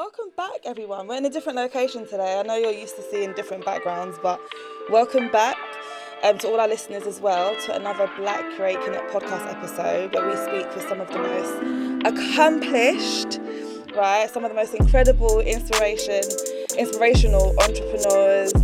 Welcome back, everyone. We're in a different location today. I know you're used to seeing different backgrounds, but welcome back um, to all our listeners as well to another Black Create Connect podcast episode where we speak with some of the most accomplished, right, some of the most incredible inspiration, inspirational entrepreneurs,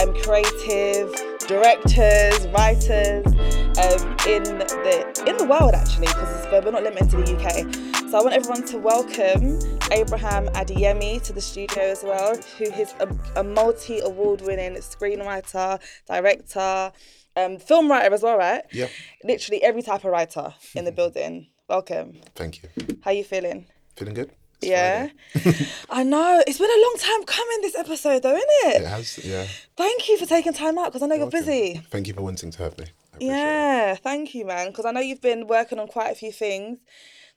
um, creative directors, writers um, in the in the world actually, because we're not limited to the UK. So I want everyone to welcome Abraham Adeyemi to the studio as well, who is a, a multi award winning screenwriter, director, um, film writer as well, right? Yeah. Literally every type of writer in the building. Welcome. Thank you. How you feeling? Feeling good? It's yeah. I know. It's been a long time coming this episode though, isn't it? It has, yeah. Thank you for taking time out because I know you're Welcome. busy. Thank you for wanting to have me. Appreciate it. Yeah, thank you, man. Because I know you've been working on quite a few things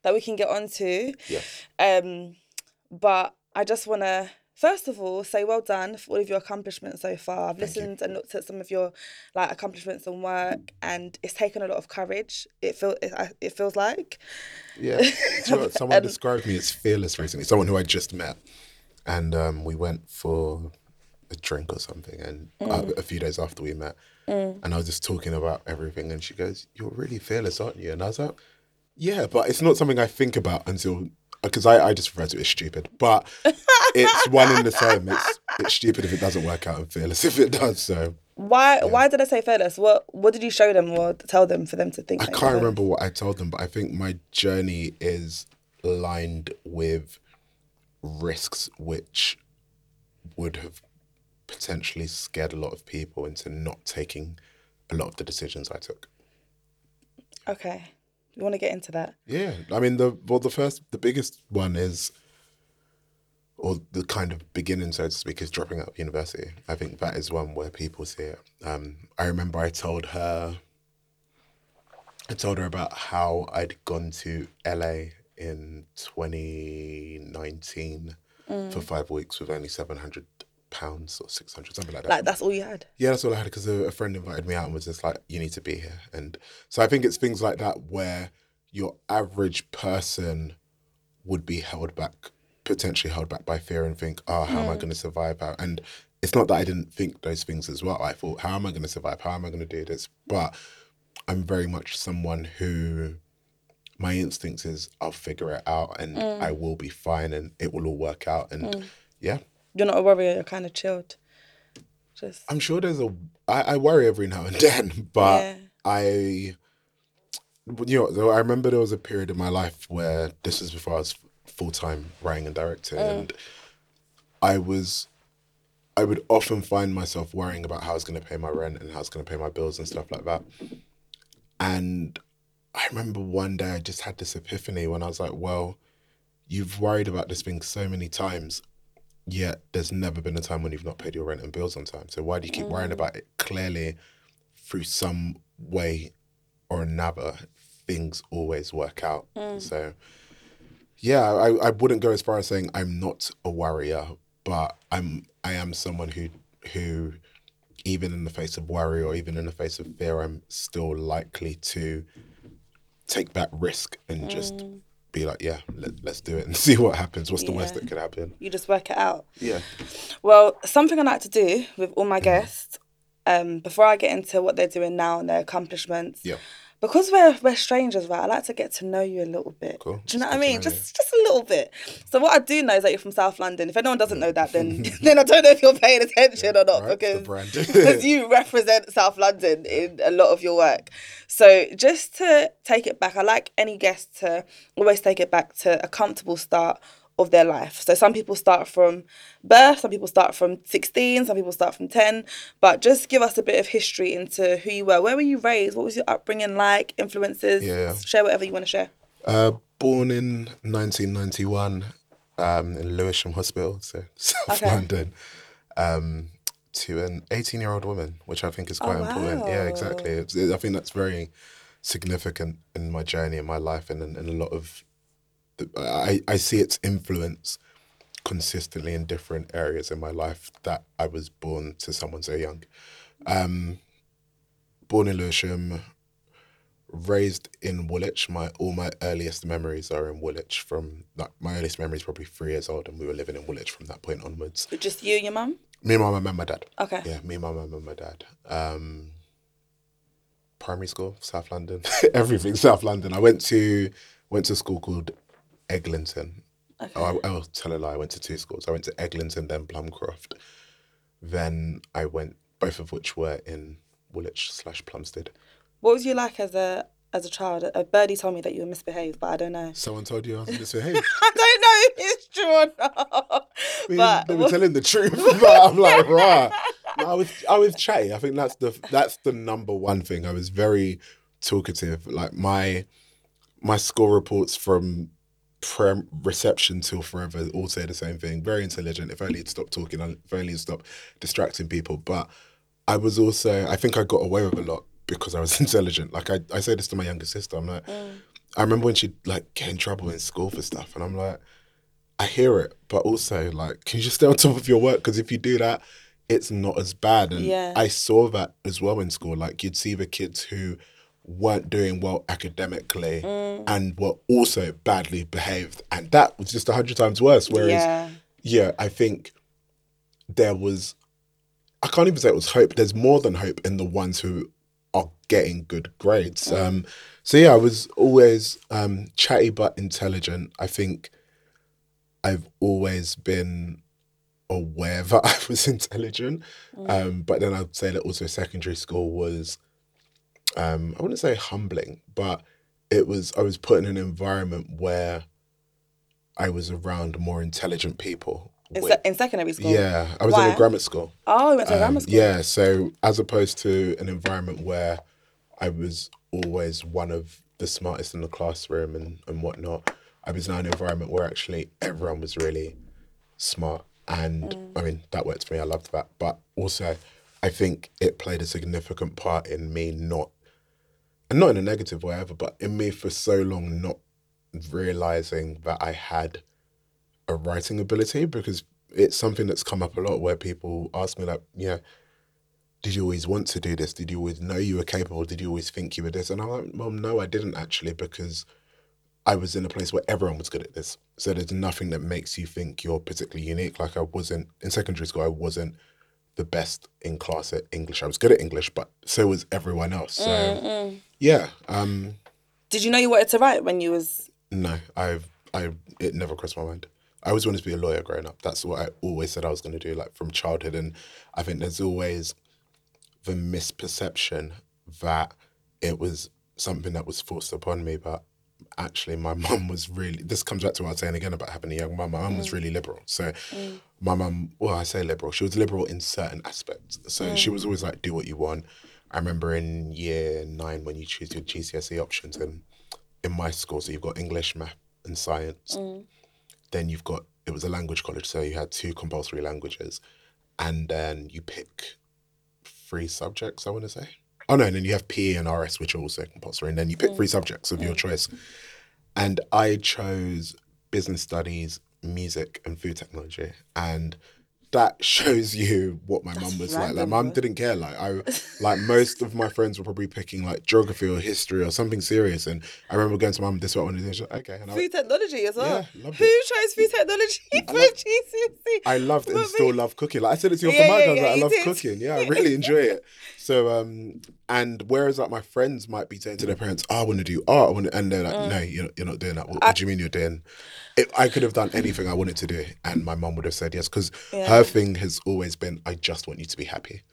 that we can get onto. Yeah. Um, but I just want to first of all say well done for all of your accomplishments so far. I've Thank you. listened and looked at some of your like accomplishments and work, and it's taken a lot of courage. It feel it, it feels like. Yeah. So someone Um, described me as fearless recently, someone who I just met. And um, we went for a drink or something, and uh, Mm. a few days after we met, and I was just talking about everything, and she goes, "You're really fearless, aren't you?" And I was like, "Yeah, but it's not something I think about until because I, I just refer to it as stupid, but it's one in the same. It's it's stupid if it doesn't work out, and fearless if it does. So Why? Why did I say fearless? What? What did you show them or tell them for them to think? I you're can't remember what I told them, but I think my journey is lined with risks which would have potentially scared a lot of people into not taking a lot of the decisions I took. Okay, you want to get into that? Yeah, I mean the well the first the biggest one is or the kind of beginning so to speak is dropping out of university. I think that is one where people see it. Um, I remember I told her I told her about how I'd gone to LA in 2019 for five weeks with only 700 pounds or 600 something like that Like that's all you had. yeah, that's all I had because a, a friend invited me out and was just like, "You need to be here." And so I think it's things like that where your average person would be held back, potentially held back by fear, and think, "Oh, how am I hmm. going to survive?" out And it's not that I didn't think those things as well. I thought, "How am I going to survive? How am I going to do this?" But I'm very much someone who my instinct is I'll figure it out and hmm. I will be fine and it will all work out. And hmm. yeah, You're not a warrior. You're kind of chilled. Just I'm sure there's a. I, I worry every now and then, but Yeah. I, you know, though I remember there was a period in my life where this is before I was full time writing and directing, mm. and I was, I would often find myself worrying about how I was going to pay my rent and how I was going to pay my bills and stuff like that. And I remember one day I just had this epiphany when I was like, well, you've worried about this thing so many times yet there's never been a time when you've not paid your rent and bills on time. So why do you keep mm. worrying about it? Clearly, through some way or another, things always work out. Mm. So yeah, I, I wouldn't go as far as saying I'm not a worrier, but I'm I am someone who who even in the face of worry or even in the face of fear, I'm still likely to take that risk and just mm. Be like, yeah, let, let's do it and see what happens. What's the worst that could happen? you just work it out. Yeah. Well, something I like to do with all my guests, um, before I get into what they're doing now and their accomplishments, Yeah. Because we're we're strangers, right? I like to get to know you a little bit. Cool. Do you know It's what I mean? Just just a little bit. So what I do know is that you're from South London. If anyone doesn't know that, then then I don't know if you're paying attention or not right, because because you represent South London in a lot of your work. So just to take it back, I like any guest to always take it back to a comfortable start of their life. So some people start from birth, some people start from 16, some people start from 10, but just give us a bit of history into who you were. Where were you raised? What was your upbringing like? Influences? Yeah. Share whatever you want to share. Uh, born in 1991 um, in Lewisham Hospital, so South Okay. London, um, to an 18 year old woman, which I think is quite Oh, important. Yeah, exactly. It's, I think that's very significant in my journey, in my life, and in, in a lot of. The, I, I see its influence consistently in different areas in my life that I was born to someone so young. Um, born in Lewisham, raised in Woolwich. My all my earliest memories are in Woolwich. From like my earliest memories, probably three years old, and we were living in Woolwich from that point onwards. Just you and your mum? Me, my mum, and my dad. Okay. Yeah, me, my mum, and my dad. Um, primary school, South London, everything South London. I went to went to a school called Eglinton. Okay. Oh, I, I'll tell a lie. I went to two schools. I went to Eglinton, then Plumcroft. Then I went, both of which were in Woolwich slash Plumstead. What was you like as a as a child? A birdie told me that you were misbehaved, but I don't know. Someone told you I was misbehaved. I don't know if it's true or not. We- but they were telling the truth, but I'm like, right. No, I was I was chatty. I think that's the that's the number one thing. I was very talkative. Like my my school reports from prem reception till forever all say the same thing. Very intelligent. If only he'd stop talking. If only he'd stop distracting people. But I was also I think I got away with a lot because I was intelligent. Like I, I say this to my younger sister. I'm like mm. I remember when she'd like get in trouble in school for stuff and I'm like I hear it, but also like, can you just stay on top of your work? Because if you do that, it's not as bad. And Yeah. I saw that as well in school. Like you'd see the kids who weren't doing well academically Mm. and were also badly behaved, and that was just a hundred times worse. Whereas, yeah. yeah. I think there was, I can't even say it was hope. There's more than hope in the ones who are getting good grades. Mm. Um, so yeah, I was always um, chatty but intelligent. I think I've always been aware that I was intelligent. Um, but then I'd say that also secondary school was, um, I wouldn't say humbling, but it was, I was put in an environment where I was around more intelligent people. In, Wh- se- in secondary school. yeah, I was in a grammar school. Oh, you went to Um, grammar school. Yeah, so as opposed to an environment where I was always one of the smartest in the classroom and, and whatnot, I was now in an environment where actually everyone was really smart. And Mm. I mean, that worked for me. I loved that. But also, I think it played a significant part in me not, and not in a negative way ever, but in me for so long not realizing that I had a writing ability because it's something that's come up a lot where people ask me like, yeah, did you always want to do this? Did you always know you were capable? Did you always think you were this? And I'm like, well, no, I didn't actually because I was in a place where everyone was good at this. So there's nothing that makes you think you're particularly unique. Like I wasn't in secondary school, I wasn't the best in class at English. I was good at English, but so was everyone else. So mm-hmm. Yeah, um, Did you know you wanted to write when you was? no, I've I it never crossed my mind. I always wanted to be a lawyer growing up. That's what I always said I was going to do, like from childhood. And I think there's always the misperception that it was something that was forced upon me, but actually my mum was really this comes back to what I was saying again about having a young mum. My mum was mm. really liberal. So mm. my mum well, I say liberal, she was liberal in certain aspects. So she was mm. always like, do what you want. I remember in year nine when you choose your GCSE options and in my school, so you've got English, math and science. Mm. Then you've got it was a language college, so you had two compulsory languages. And then you pick three subjects, I want to say. Oh no, and then you have PE and RS, which are also compulsory, and then you pick three mm. subjects of your mm. choice. And I chose business studies, music, and food technology. And that shows you what my mum was like. Like mum didn't care. Like I like most of my friends were probably picking like geography or history or something serious. And I remember going to mum, this is what I want to do. Okay. And I, Food technology as well. Yeah, Who it. chose food technology for GCSE? I loved it and still love cooking. Like I said it to you off Yeah, the mic, yeah, I was yeah, like, I you love did. cooking. Yeah, I really enjoy it. So um and whereas like my friends might be saying to their parents, oh, I want to do art, I want to, and they're like, Mm. no, you're not, you're not doing that. What, what do you mean you're doing? It, I could have done anything I wanted to do, and my mum would have said yes because her thing has always been, I just want you to be happy.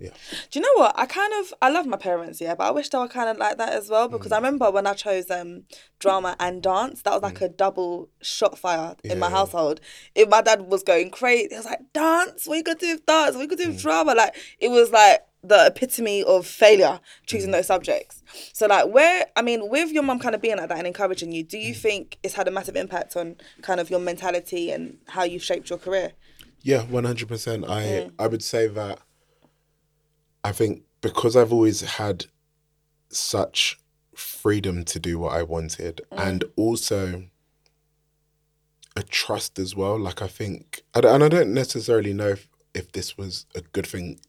Yeah. Do you know what? I kind of I love my parents, yeah, but I wish they were kind of like that as well because I Mm. remember when I chose um drama and dance, that was like a double shot fire in my household. If my dad was going crazy, he was like, "Dance? What you gonna do with dance? What you gonna do with Mm. drama?" Like it was like the epitome of failure choosing Mm. those subjects. So like where I mean, with your mum kind of being like that and encouraging you, do Mm. you think it's had a massive impact on kind of your mentality and how you've shaped your career? Yeah, one hundred percent. I Mm. I would say that I think because I've always had such freedom to do what I wanted, Mm. and also a trust as well. Like I think, I don't- and I don't necessarily know if, if this was a good thing.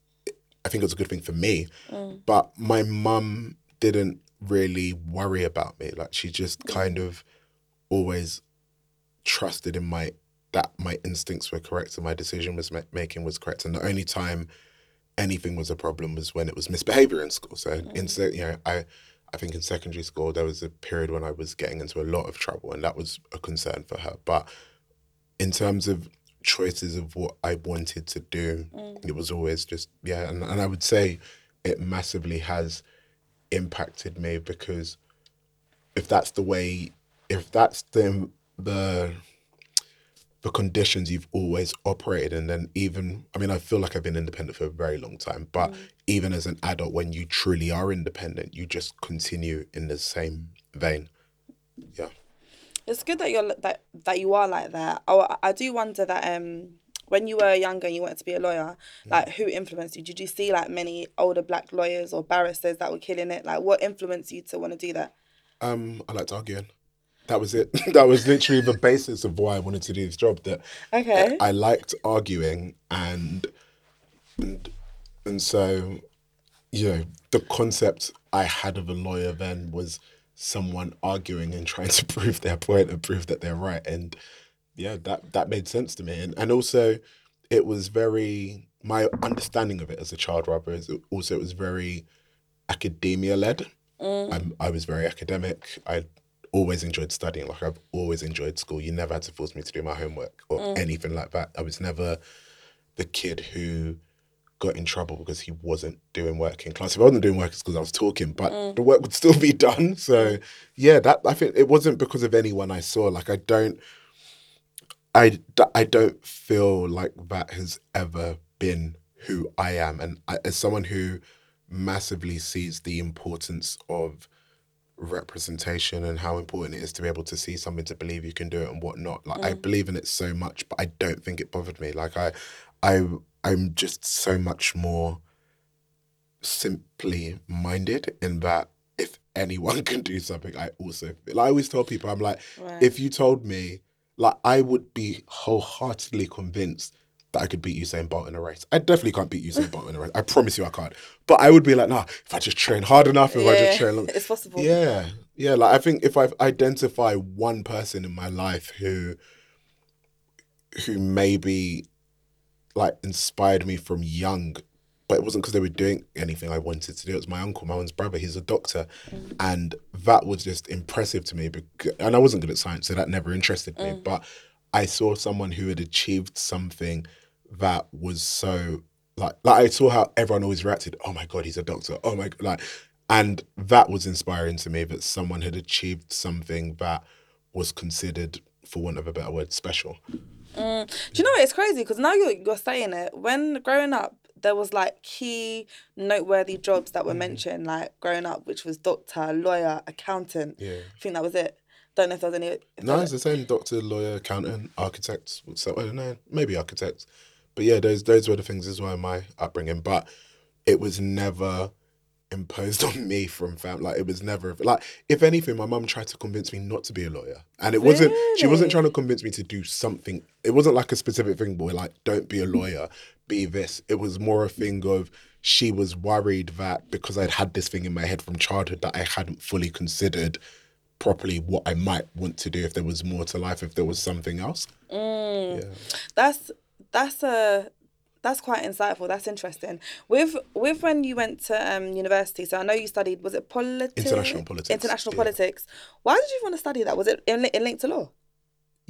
I think it was a good thing for me, Mm. but my mum didn't really worry about me. Like she just kind of always trusted in my that my instincts were correct and my decision was ma- making was correct. And the only time anything was a problem was when it was misbehavior in school. So in se- you know, I I think in secondary school there was a period when I was getting into a lot of trouble, and that was a concern for her. But in terms of choices of what I wanted to do, mm. it was always just yeah, and, and I would say it massively has impacted me because if that's the way, if that's the the the conditions you've always operated in, then even I mean I feel like I've been independent for a very long time, but mm. even as an adult, when you truly are independent, you just continue in the same vein. Yeah. It's good that you're that that you are like that. Oh, I do wonder that um when you were younger and you wanted to be a lawyer, like who influenced you? Did you see like many older black lawyers or barristers that were killing it? Like what influenced you to want to do that? Um, I liked arguing. That was it. that was literally the basis of why I wanted to do this job. That Okay. I liked arguing and and and so you know the concept I had of a lawyer then was someone arguing and trying to prove their point and prove that they're right. And yeah that that made sense to me. And and also it was very my understanding of it as a child rather is also it was very academia led mm. I'm, I was very academic. I always enjoyed studying. Like I've always enjoyed school. You never had to force me to do my homework or mm. anything like that. I was never the kid who got in trouble because he wasn't doing work in class. If I wasn't doing work, it's because I was talking, but mm. the work would still be done. So mm. yeah, that I think it wasn't because of anyone I saw. Like I don't, I I don't feel like that has ever been who I am, and I, as someone who massively sees the importance of representation and how important it is to be able to see something to believe you can do it and whatnot. Like I mm. believe in it so much, but I don't think it bothered me. Like I, I, I'm just so much more simply minded in that if anyone can do something, I also feel. I always tell people, I'm like, Right. if you told me, like I would be wholeheartedly convinced that I could beat Usain Bolt in a race. I definitely can't beat Usain Bolt in a race. I promise you I can't. But I would be like, nah, if I just train hard enough, if I just train long, it's possible. yeah, yeah. Like I think if I identify one person in my life who, who maybe, like inspired me from young, but it wasn't because they were doing anything I wanted to do. It was my uncle, my own brother. He's a doctor, mm. and that was just impressive to me. Because, and I wasn't good at science, so that never interested me. Mm. But I saw someone who had achieved something that was so like like I saw how everyone always reacted. Oh my god, he's a doctor. Oh my god, like, and that was inspiring to me that someone had achieved something that was considered, for want of a better word, special. Do you know what? It's crazy because now you're you're saying it. When growing up, there was like key noteworthy jobs that Mm. were mentioned, like growing up, which was doctor, lawyer, accountant. Yeah. I think that was it. Don't know if there was any. No, it's the same. Doctor, lawyer, accountant, architect. So I don't know, maybe architect. But yeah, those those were the things as well in my upbringing. But it was never imposed on me from family. Like it was never like if anything, my mum tried to convince me not to be a lawyer, and it wasn't. She wasn't trying to convince me to do something. It wasn't like a specific thing, boy. Like don't be a mm. lawyer, be this. It was more a thing of she was worried that because I'd had this thing in my head from childhood that I hadn't fully considered properly what I might want to do if there was more to life, if there was something else. Mm. Yeah. that's that's a that's quite insightful. That's interesting. With with when you went to um, university, so I know you studied. Was it politics? International politics, International yeah. politics. Why did you want to study that? Was it in, in linked to law?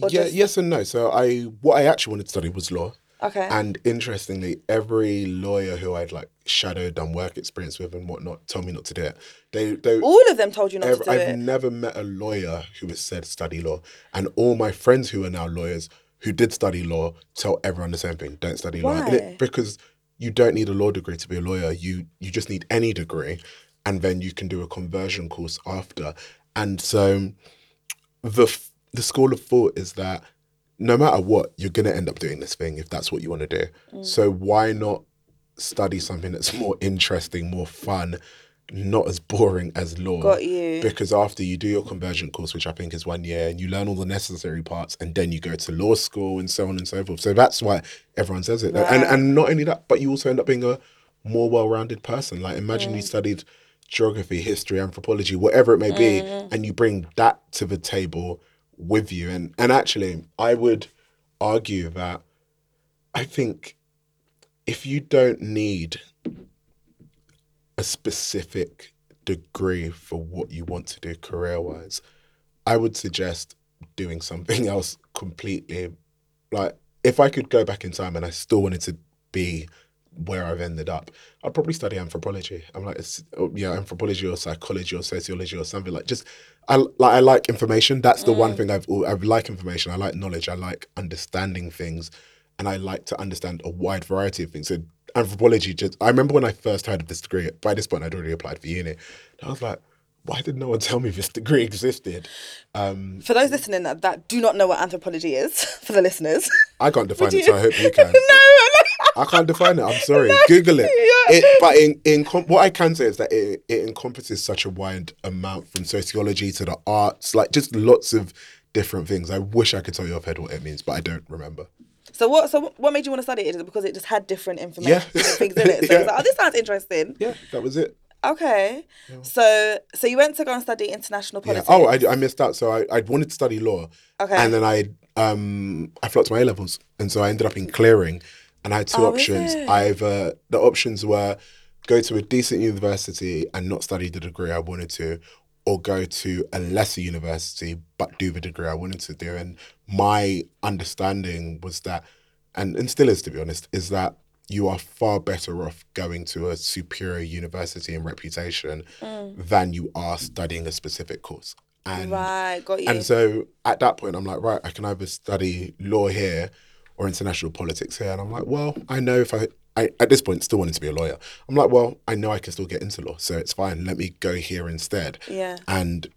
Or yeah, just- yes and no. So I what I actually wanted to study was law. Okay. And interestingly, every lawyer who I'd like shadowed, done work experience with and whatnot, told me not to do it. They they All of them told you not ev- to do it. I've never met a lawyer who has said study law. And all my friends who are now lawyers who did study law tell everyone the same thing. Don't study law. It- because you don't need a law degree to be a lawyer. You you just need any degree and then you can do a conversion course after. And so the the school of thought is that no matter what, you're gonna end up doing this thing if that's what you want to do. Mm. So why not study something that's more interesting, more fun, not as boring as law? Got you. Because after you do your conversion course, which I think is one year, and you learn all the necessary parts, and then you go to law school and so on and so forth. So that's why everyone says it. And Right. and not only that, but you also end up being a more well-rounded person. Like imagine you Mm. studied geography, history, anthropology, whatever it may be, Mm. and you bring that to the table with you. And and actually, I would argue that I think if you don't need a specific degree for what you want to do career wise, I would suggest doing something else completely. Like, if I could go back in time and I still wanted to be where I've ended up, I'd probably study anthropology. I'm like, oh, yeah, anthropology or psychology or sociology or something like just. I like I like information. That's the one mm. thing I've I like information. I like knowledge. I like understanding things, and I like to understand a wide variety of things. So anthropology just. I remember when I first heard of this degree. By this point, I'd already applied for uni. And I was like, why did no one tell me this degree existed? Um, For those listening that, that do not know what anthropology is, for the listeners. I can't define it, so I hope you can. no, I can't define it. I'm sorry. Google it. it but in, in what I can say is that it, it encompasses such a wide amount from sociology to the arts, like just lots of different things. I wish I could tell you off head what it means, but I don't remember. So what? So what made you want to study it? Is it because it just had different information, Yeah. things in it? So Yeah. it's like, oh, this sounds interesting. Yeah, that was it. Okay. So so you went to go and study international Yeah. politics. Oh, I, I missed out. So I, I wanted to study law, Okay. and then I um I flopped my A levels, and so I ended up in clearing, and I had two Oh, options. it? Either the options were go to a decent university and not study the degree I wanted to, or go to a lesser university but do the degree I wanted to do. And my understanding was that, and and still is to be honest, is that you are far better off going to a superior university in reputation mm. than you are studying a specific course. And right, got you. and so at that point, I'm like, right, I can either study law here or international politics here. And I'm like, well, I know if I, I at this point still wanted to be a lawyer. I'm like, well, I know I can still get into law, so it's fine. Let me go here instead yeah. and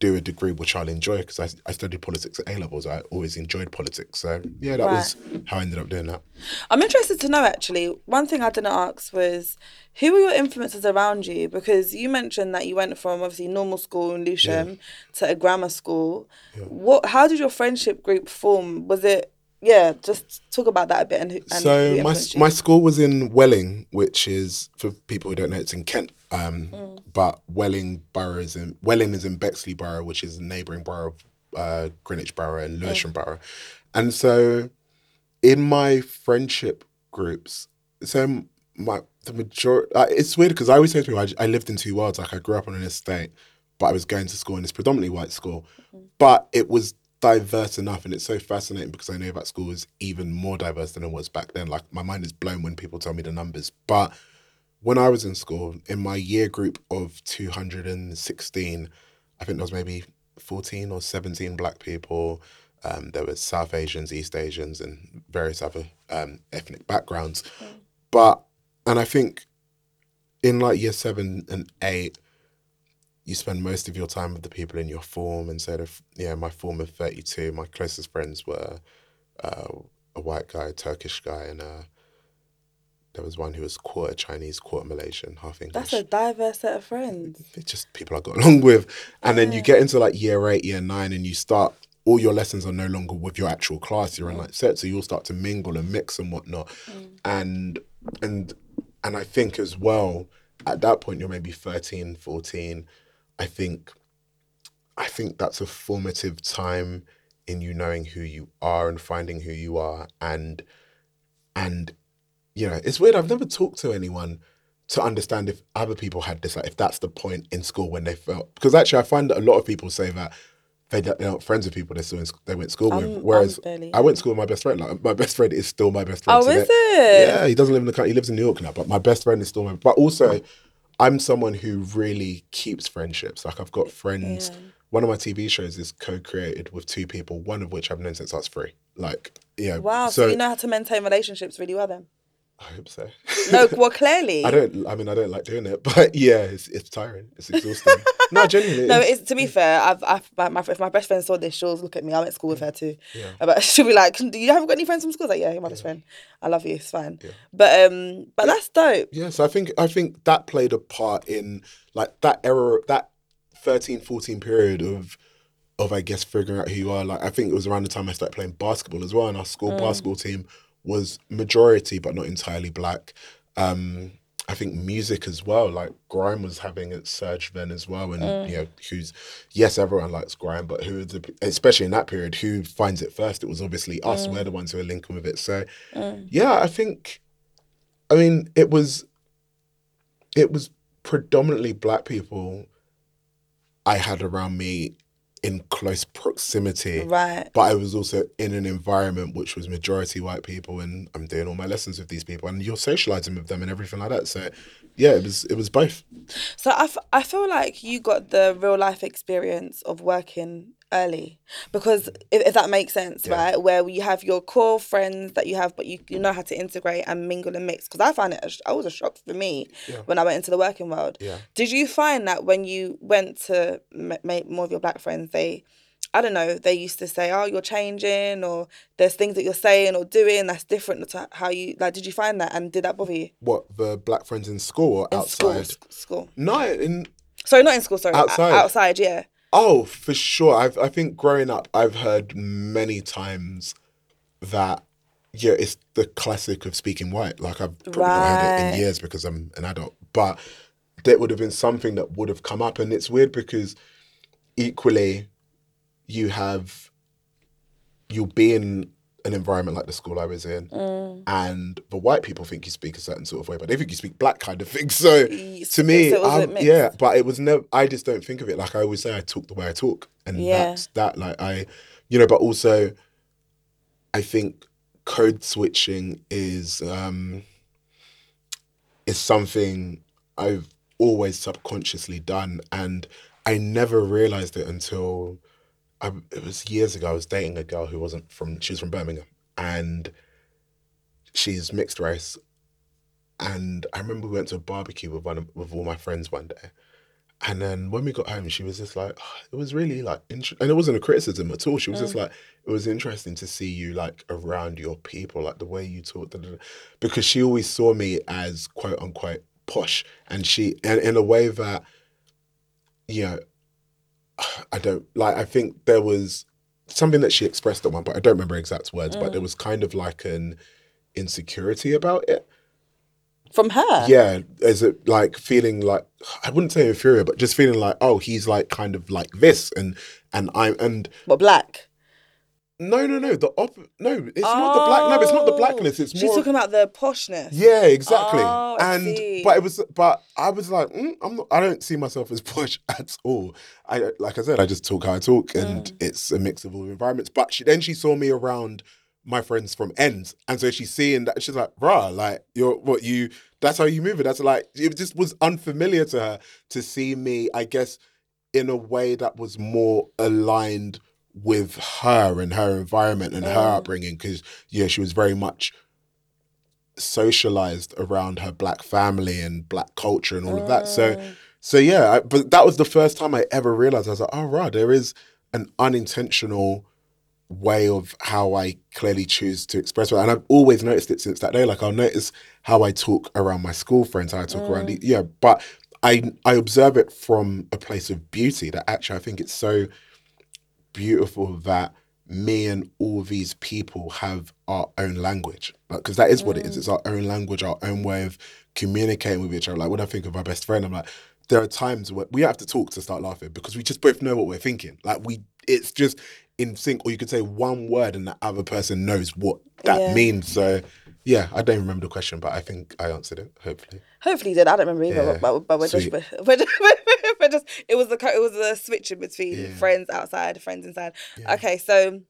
do a degree which I'll enjoy because I, I studied politics at A levels. I always enjoyed politics. So yeah, that was how I ended up doing that. I'm interested to know actually. One thing I didn't ask was who were your influences around you? Because you mentioned that you went from obviously normal school in Lewisham to a grammar school. What? How did your friendship group form? Was it? Yeah, just talk about that a bit. And, and so my my school was in Welling, which is for people who don't know, it's in Kent. Um, Mm. But Welling borough is in Welling is in Bexley borough, which is a neighbouring borough of uh, Greenwich borough and Lewisham borough, and so in my friendship groups, so my the majority, uh, it's weird because I always say to people, I, I lived in two worlds. Like I grew up on an estate, but I was going to school in this predominantly white school, but it was diverse enough, and it's so fascinating because I know that school is even more diverse than it was back then. Like my mind is blown when people tell me the numbers, but when I was in school, in my year group of 216, I think there was maybe 14 or 17 black people. Um, there was South Asians, East Asians, and various other um, ethnic backgrounds. But, and I think in like year seven and eight, you spend most of your time with the people in your form. And so, the, yeah, my form of 32, my closest friends were uh, a white guy, a Turkish guy, and uh, there was one who was quarter Chinese, quarter Malaysian, half English. That's a diverse set of friends. it's just people I got along with. And then you get into like year eight, year nine, and you start all your lessons are no longer with your actual class. You're in like set, so you'll start to mingle and mix and whatnot. And and and I think as well, at that point you're maybe 13, 14. I think I think that's a formative time in you knowing who you are and finding who you are and and you know, it's weird. I've never talked to anyone to understand if other people had this, like if that's the point in school when they felt. Because actually, I find that a lot of people say that they don't- they're not friends with people they still in, they went to school I'm- with. Whereas I went to school with my best friend. Like my best friend is still my best friend. Oh, is it? Yeah, he doesn't live in the country. He lives in New York now. But my best friend is still my. But also, I'm someone who really keeps friendships. Like I've got friends. One of my TV shows is co-created with two people, one of which I've known since I was three. Like, yeah. Wow. So, you know how to maintain relationships really well then. I hope so. No, well, clearly. I don't. I mean, I don't like doing it, but yeah, it's it's tiring. It's exhausting. no, genuinely. No, it's, to be fair. I've, I've my, my if my best friend saw this, she'll look at me. I went to school with her too. Yeah. But she'll be like, "Do you haven't got any friends from school?" I was Like, yeah, you're my best friend. I love you. It's fine. But um, but that's dope. Yes, I think I think that played a part in like that era, that 13, 14 period of of I guess figuring out who you are. Like I think it was around the time I started playing basketball as well, and our school basketball team was majority but not entirely black. Um, I think music as well. Like grime was having its surge then as well, and mm. you know who's yes, everyone likes grime, but who the especially in that period, who finds it first? It was obviously us. Mm. We're the ones who are linking with it. So mm. yeah, I think. I mean, it was. It was predominantly black people. I had around me in close proximity. Right. But I was also in an environment which was majority white people, and I'm doing all my lessons with these people, and you're socializing with them and everything like that. So, yeah, it was it was both. So I, f- I feel like you got the real life experience of working early because if, if that makes sense, Yeah. right? Where you have your core friends that you have, but you, you know how to integrate and mingle and mix. Because I found it, a I was a shock for me when I went into the working world. Yeah. Did you find that when you went to m- make more of your black friends, they, I don't know, they used to say, "Oh, you're changing," or "There's things that you're saying or doing that's different to how you like." Did you find that, and did that bother you? What the black friends in school or In outside? School, school. No, in Sorry, not in school. Sorry, Outside. Outside, yeah. Oh, for sure. I've I think growing up, I've heard many times that yeah, it's the classic of speaking white. Like I've probably not heard it Right. in years because I'm an adult, but that would have been something that would have come up, and it's weird because equally, you have you'll be in an environment like the school I was in, Mm. and the white people think you speak a certain sort of way, but they think you speak black kind of thing. So to me, so it was a I'm- mix. yeah, but it was never. I just don't think of it like I always say. I talk the way I talk, and Yeah. that's that. Like I, you know, but also, I think code switching is um is something I've always subconsciously done, and I never realized it until I, it was years ago. I was dating a girl who wasn't from. She was from Birmingham, and she's mixed race. And I remember we went to a barbecue with one of, with all my friends one day, and then when we got home, she was just like, "Oh, it was really like, inter-, and it wasn't a criticism at all. She was just mm. like, it was interesting to see you like around your people, like the way you talk, da, da, da." because she always saw me as quote unquote posh, and she, and in a way that, you know, I don't like. I think there was something that she expressed at one point. I don't remember exact words, but there mm. was kind of like an insecurity about it. From her. Yeah, as it like feeling like I wouldn't say inferior, but just feeling like oh, he's like kind of like this, and and I'm and But black. No, no, no, the op, no, it's not the black. No, it's not the blackness. It's Oh, She's more. talking about the poshness. yeah, exactly. Oh, I and see. but it was, but I was like, mm, I'm not. I don't see myself as posh at all. I like I said, I just talk how I talk, and Mm. it's a mix of all environments. But she then she saw me around my friends from ends, and so she's seeing that she's like, "Bruh, like you're what you. That's how you move it. That's like it just was unfamiliar to her to see me. I guess in a way that was more aligned with her and her environment and her Mm. upbringing because yeah she was very much socialized around her black family and black culture and all of that so Mm. so yeah I, but that was the first time i ever realized i was like oh right there is an unintentional way of how i clearly choose to express it and i've always noticed it since that day like i'll notice how i talk around my school friends how i talk around yeah but i i observe it from a place of beauty that actually i think it's so beautiful that me and all these people have our own language because that is what it is mm. it's our own language our own way of communicating with each other like when i think of my best friend i'm like there are times where we have to talk to start laughing because we just both know what we're thinking like we it's just in sync or you could say one word and the other person knows what that Yeah. means so yeah i don't remember the question but i think i answered it hopefully Hopefully you did. I don't remember either. Yeah. But, but we're just, Sweet. we're just, we're just, it was the it was the switching between Yeah. friends outside, friends inside. Yeah. Okay, so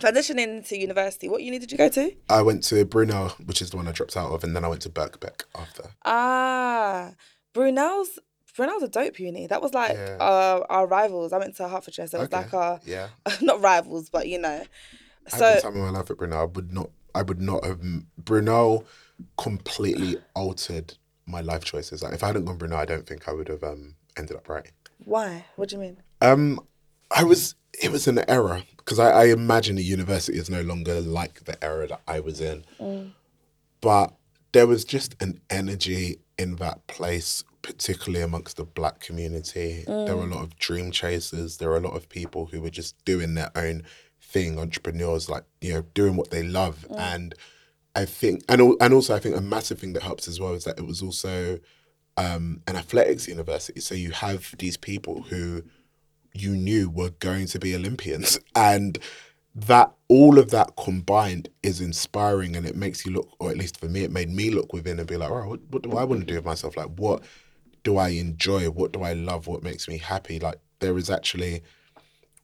transitioning to university, what uni did you go to? i went to brunel which is the one i dropped out of and then i went to birkbeck after Ah, Brunel's Brunel's a dope uni. That was like Yeah. uh, our rivals. I went to Hertfordshire, so it was Okay. like our yeah not rivals, but you know. I So had the time of my life at Brunel. I would not. I would not have. Brunel completely altered my life choices. Like if I hadn't gone Brunel, I don't think I would have um, ended up writing. Why? What do you mean? Um, I was. It was an era because I, I imagine the university is no longer like the era that I was in. Mm. But there was just an energy in that place, particularly amongst the black community. There were a mm. lot of dream chasers. There were a lot of people who were just doing their own thing, entrepreneurs, like, you know, doing what they love. Mm. And I think, and and also I think a massive thing that helps as well is that it was also um, an athletics university. So you have these people who you knew were going to be Olympians, and that all of that combined is inspiring, and it makes you look, or at least for me, it made me look within and be like, oh, what, what do I want to do with myself? Like, what do I enjoy? What do I love? What makes me happy? Like, there is actually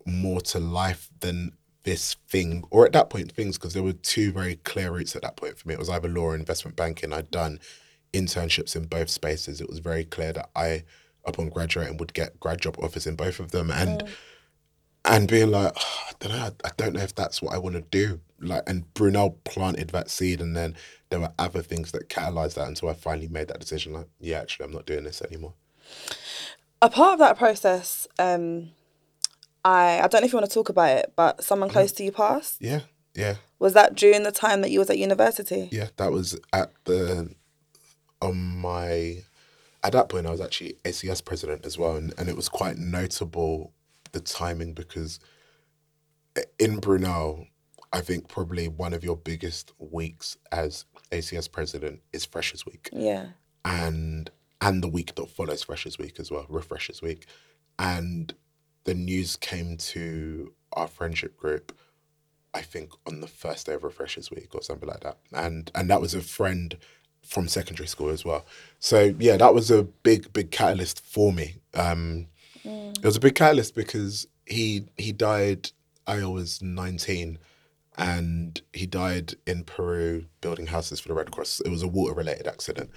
more to life than this thing, or at that point, things, because there were two very clear routes at that point for me. It was either law or investment banking. I'd done internships in both spaces. It was very clear that I, upon graduating, would get grad job offers in both of them, and and being like, "Oh, I don't know, I don't know if that's what I want to do. Like, and Brunel planted that seed, and then there were other things that catalyzed that until I finally made that decision. Like, yeah, actually, I'm not doing this anymore. A part of that process, um, I I don't know if you want to talk about it, but someone Mm. close to you passed. Yeah, yeah. Was that during the time that you was at university? Yeah, that was at the on my at that point I was actually ACS president as well, and, and it was quite notable the timing because in Brunel, I think probably one of your biggest weeks as ACS president is Freshers Week, Yeah. and and the week that follows Freshers Week as well, Refreshers Week, and the news came to our friendship group I think on the first day of Refreshers Week or something like that. And and that was a friend from secondary school as well. So yeah, that was a big, big catalyst for me. Um it was a big catalyst because he he died I was nineteen and he died in Peru building houses for the Red Cross. It was a water related accident.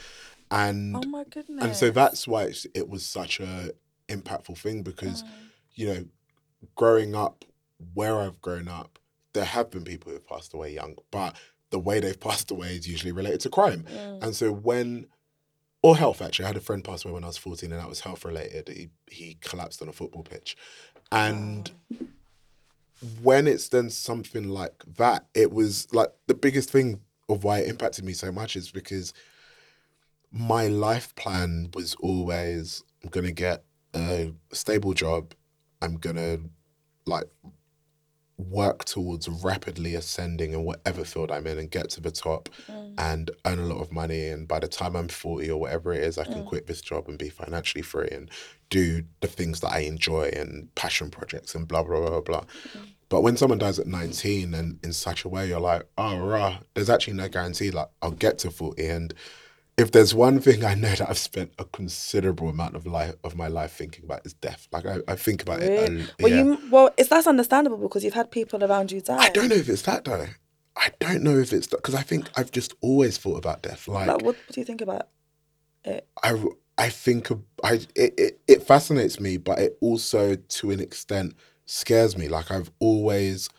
And Oh my goodness. and so that's why it's, it was such a impactful thing because you know growing up where i've grown up there have been people who have passed away young but the way they've passed away is usually related to crime. Mm. And so when or health actually i had a friend pass away when i was 14 and that was health related. He, he collapsed on a football pitch. And when it's then something like that it was like the biggest thing of why it impacted me so much is because my life plan was always I'm gonna get a stable job. I'm gonna like work towards rapidly ascending in whatever field I'm in and get to the top mm. and earn a lot of money. And by the time I'm 40 or whatever it is, I can mm. quit this job and be financially free and do the things that I enjoy and passion projects and blah, blah, blah, blah, blah. But when someone dies at 19 and in such a way, you're like, oh, rah, there's actually no guarantee. Like, I'll get to 40. And if there's one thing I know that I've spent a considerable amount of life of my life thinking about is death. Like, I, I think about it. Really? Well, yeah. you well, it's that's understandable because you've had people around you die. I don't know if it's that though. I don't know if it's that because I think I've just always thought about death. Like, Like, what, what do you think about it? I, I think I it, it, it fascinates me, but it also to an extent scares me. Like I've always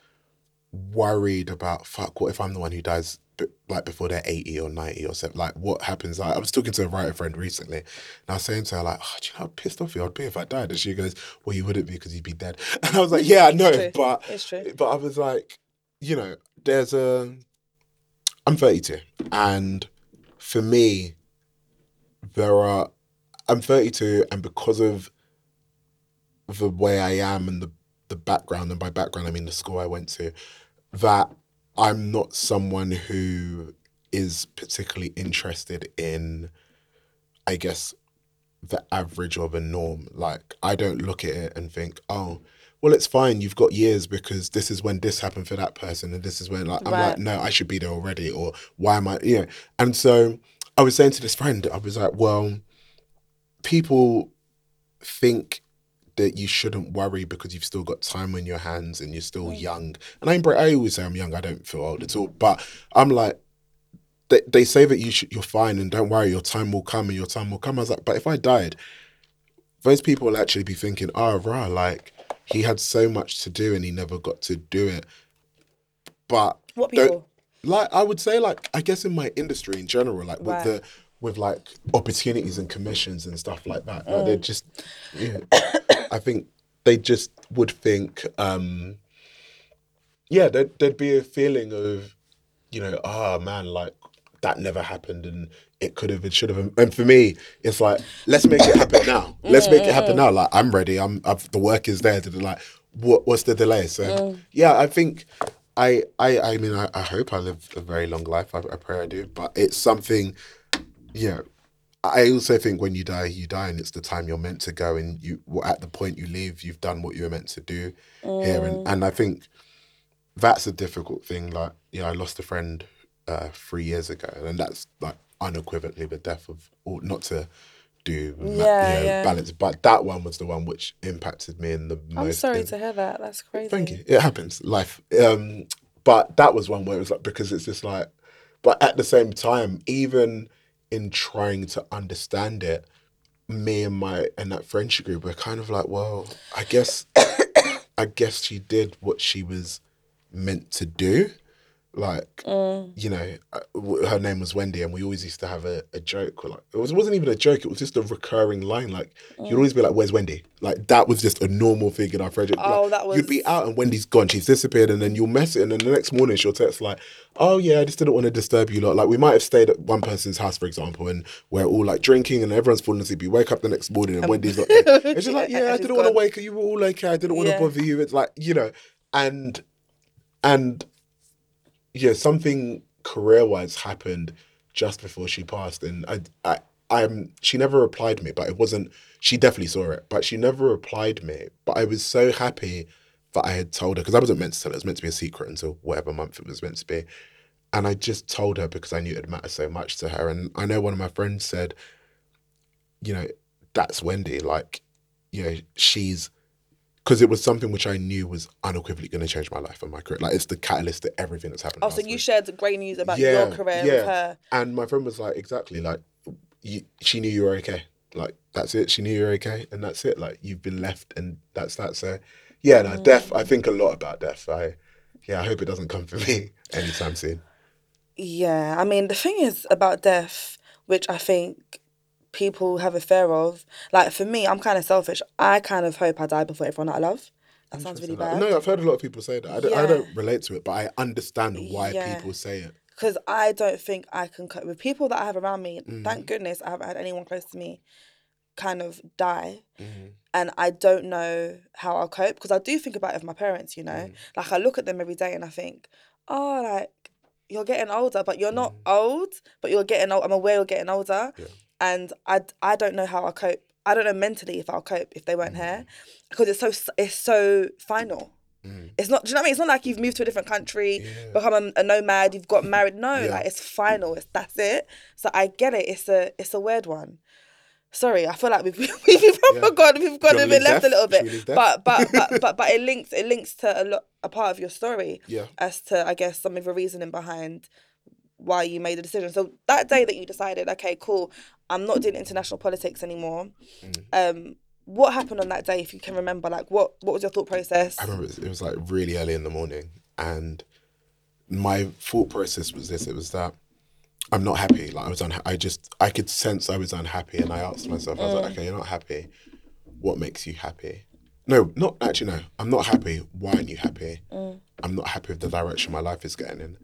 worried about fuck. What if I'm the one who dies? Like before they're eighty or ninety or something. Like what happens? Like, I was talking to a writer friend recently, and I was saying to her like, "Oh, do you know how pissed off I'd be if I died?" And she goes, "Well, you wouldn't be because you'd be dead." And I was like, "Yeah, I know, true. but It's true. but I was like, you know, there's a. I'm 32, and for me, there are. I'm 32, and because of the way I am and the the background, and by background I mean the school I went to, that I'm not someone who is particularly interested in, I guess, the average or the norm. Like I don't look at it and think, oh, well, it's fine. You've got years because this is when this happened for that person, and this is when like I'm Right. like, no, I should be there already, or why am I? You know. And so I was saying to this friend, I was like, well, people think that you shouldn't worry because you've still got time on your hands and you're still young. And I, I always say I'm young. I don't feel old at all. But I'm like, they, they say that you should, you're fine and don't worry, your time will come and your time will come. I was like, but if I died, those people will actually be thinking, oh, rah, like he had so much to do and he never got to do it. But What people? like I would say, like I guess in my industry in general, like with Right. the with like opportunities and commissions and stuff like that, like, Mm. they just, yeah, I think they just would think, um yeah, there'd, there'd be a feeling of, you know, ah man, like that never happened and it could have, it should have. And for me, it's like let's make it happen now. Let's make it happen now. Like I'm ready. I'm. I've, the work is there. To like, what? What's the delay? So yeah, I think I, I, I mean, I, I hope I live a very long life. I, I pray I do, but it's something, you know. I also think when you die, you die, and it's the time you're meant to go, and you at the point you leave, you've done what you were meant to do here, and and I think that's a difficult thing. Like, yeah, I lost a friend uh, three years ago, and that's like unequivocally the death of, or not to do Yeah, you know, yeah. balance, but that one was the one which impacted me in the I'm most. sorry in- to hear that. That's crazy. Thank you. It happens, life. Um, but that was one where it was like because it's just like, but at the same time, even in trying to understand it, me and my and that friendship group were kind of like, well, I guess, I guess she did what she was meant to do. Like, you know, uh, her name was Wendy, and we always used to have a, a joke. Or like, it was, wasn't even a joke; it was just a recurring line. Like, you'd always be like, "Where's Wendy?" Like that was just a normal thing in our friendship. Oh, Like, that You'd be out, and Wendy's gone. She's disappeared, and then you'll mess it, and then the next morning she'll text like, "Oh yeah, I just didn't want to disturb you." Lot. Like we might have stayed at one person's house, for example, and we're all like drinking, and everyone's falling asleep. You wake up the next morning, and Wendy's like, it's just like, Yeah, "Yeah, I didn't want to wake. You were all okay. I didn't want to Yeah. bother you." It's like you know, and and yeah, something career wise happened just before she passed, and I, I, I'm. She never replied me, but it wasn't. She definitely saw it, but she never replied me. But I was so happy that I had told her because I wasn't meant to tell her. It was meant to be a secret until whatever month it was meant to be, and I just told her because I knew it mattered so much to her. And I know one of my friends said, you know, that's Wendy. Like, you know, she's because it was something which I knew was unequivocally going to change my life and my career. Like it's the catalyst to everything that's happened. Oh, so you week. shared great news about your career with her. And my friend was like, exactly, like you, she knew you were okay. Like that's it. She knew you were okay, and that's it. Like you've been left, and that's that. So, yeah, no, mm. death. I think a lot about death. I, yeah, I hope it doesn't come for me anytime soon. Yeah, I mean, the thing is about death, which I think people have a fear of. Like for me, I'm kind of selfish. I kind of hope I die before everyone that I love. That sounds really bad. no, I've heard a lot of people say that. I don't, I don't relate to it, but I understand why Yeah. people say it. because I don't think I can cope with people that I have around me. Mm. Thank goodness I haven't had anyone close to me kind of die, Mm-hmm. and I don't know how I'll cope because I do think about it with my parents. You know, Mm. like I look at them every day and I think, oh, like you're getting older, but you're not Mm. old, but you're getting old. I'm aware you're getting older, Yeah. And I I don't know how I'll cope. I don't know mentally if I'll cope if they weren't here, because it's so it's so final. It's not. Do you know what I mean? It's not like you've moved to a different country, Yeah. become a, a nomad, you've got married. No, Yeah. like it's final. It's that's it. So I get it. It's a it's a weird one. Sorry, I feel like we've we've Yeah. gone we've gone a bit left a little bit, but but but but but it links it links to a lot a part of your story Yeah. as to I guess some of the reasoning behind why you made the decision. So that day that you decided, okay, cool, I'm not doing international politics anymore. Mm. Um, what happened on that day, if you can remember? Like, what what was your thought process? I remember it was, it was like really early in the morning, and my thought process was this: it was that I'm not happy. Like I was unha- I just I could sense I was unhappy, and I asked myself, I was like, okay, you're not happy. What makes you happy? No, not actually. No, I'm not happy. Why aren't you happy? I'm not happy with the direction my life is getting in.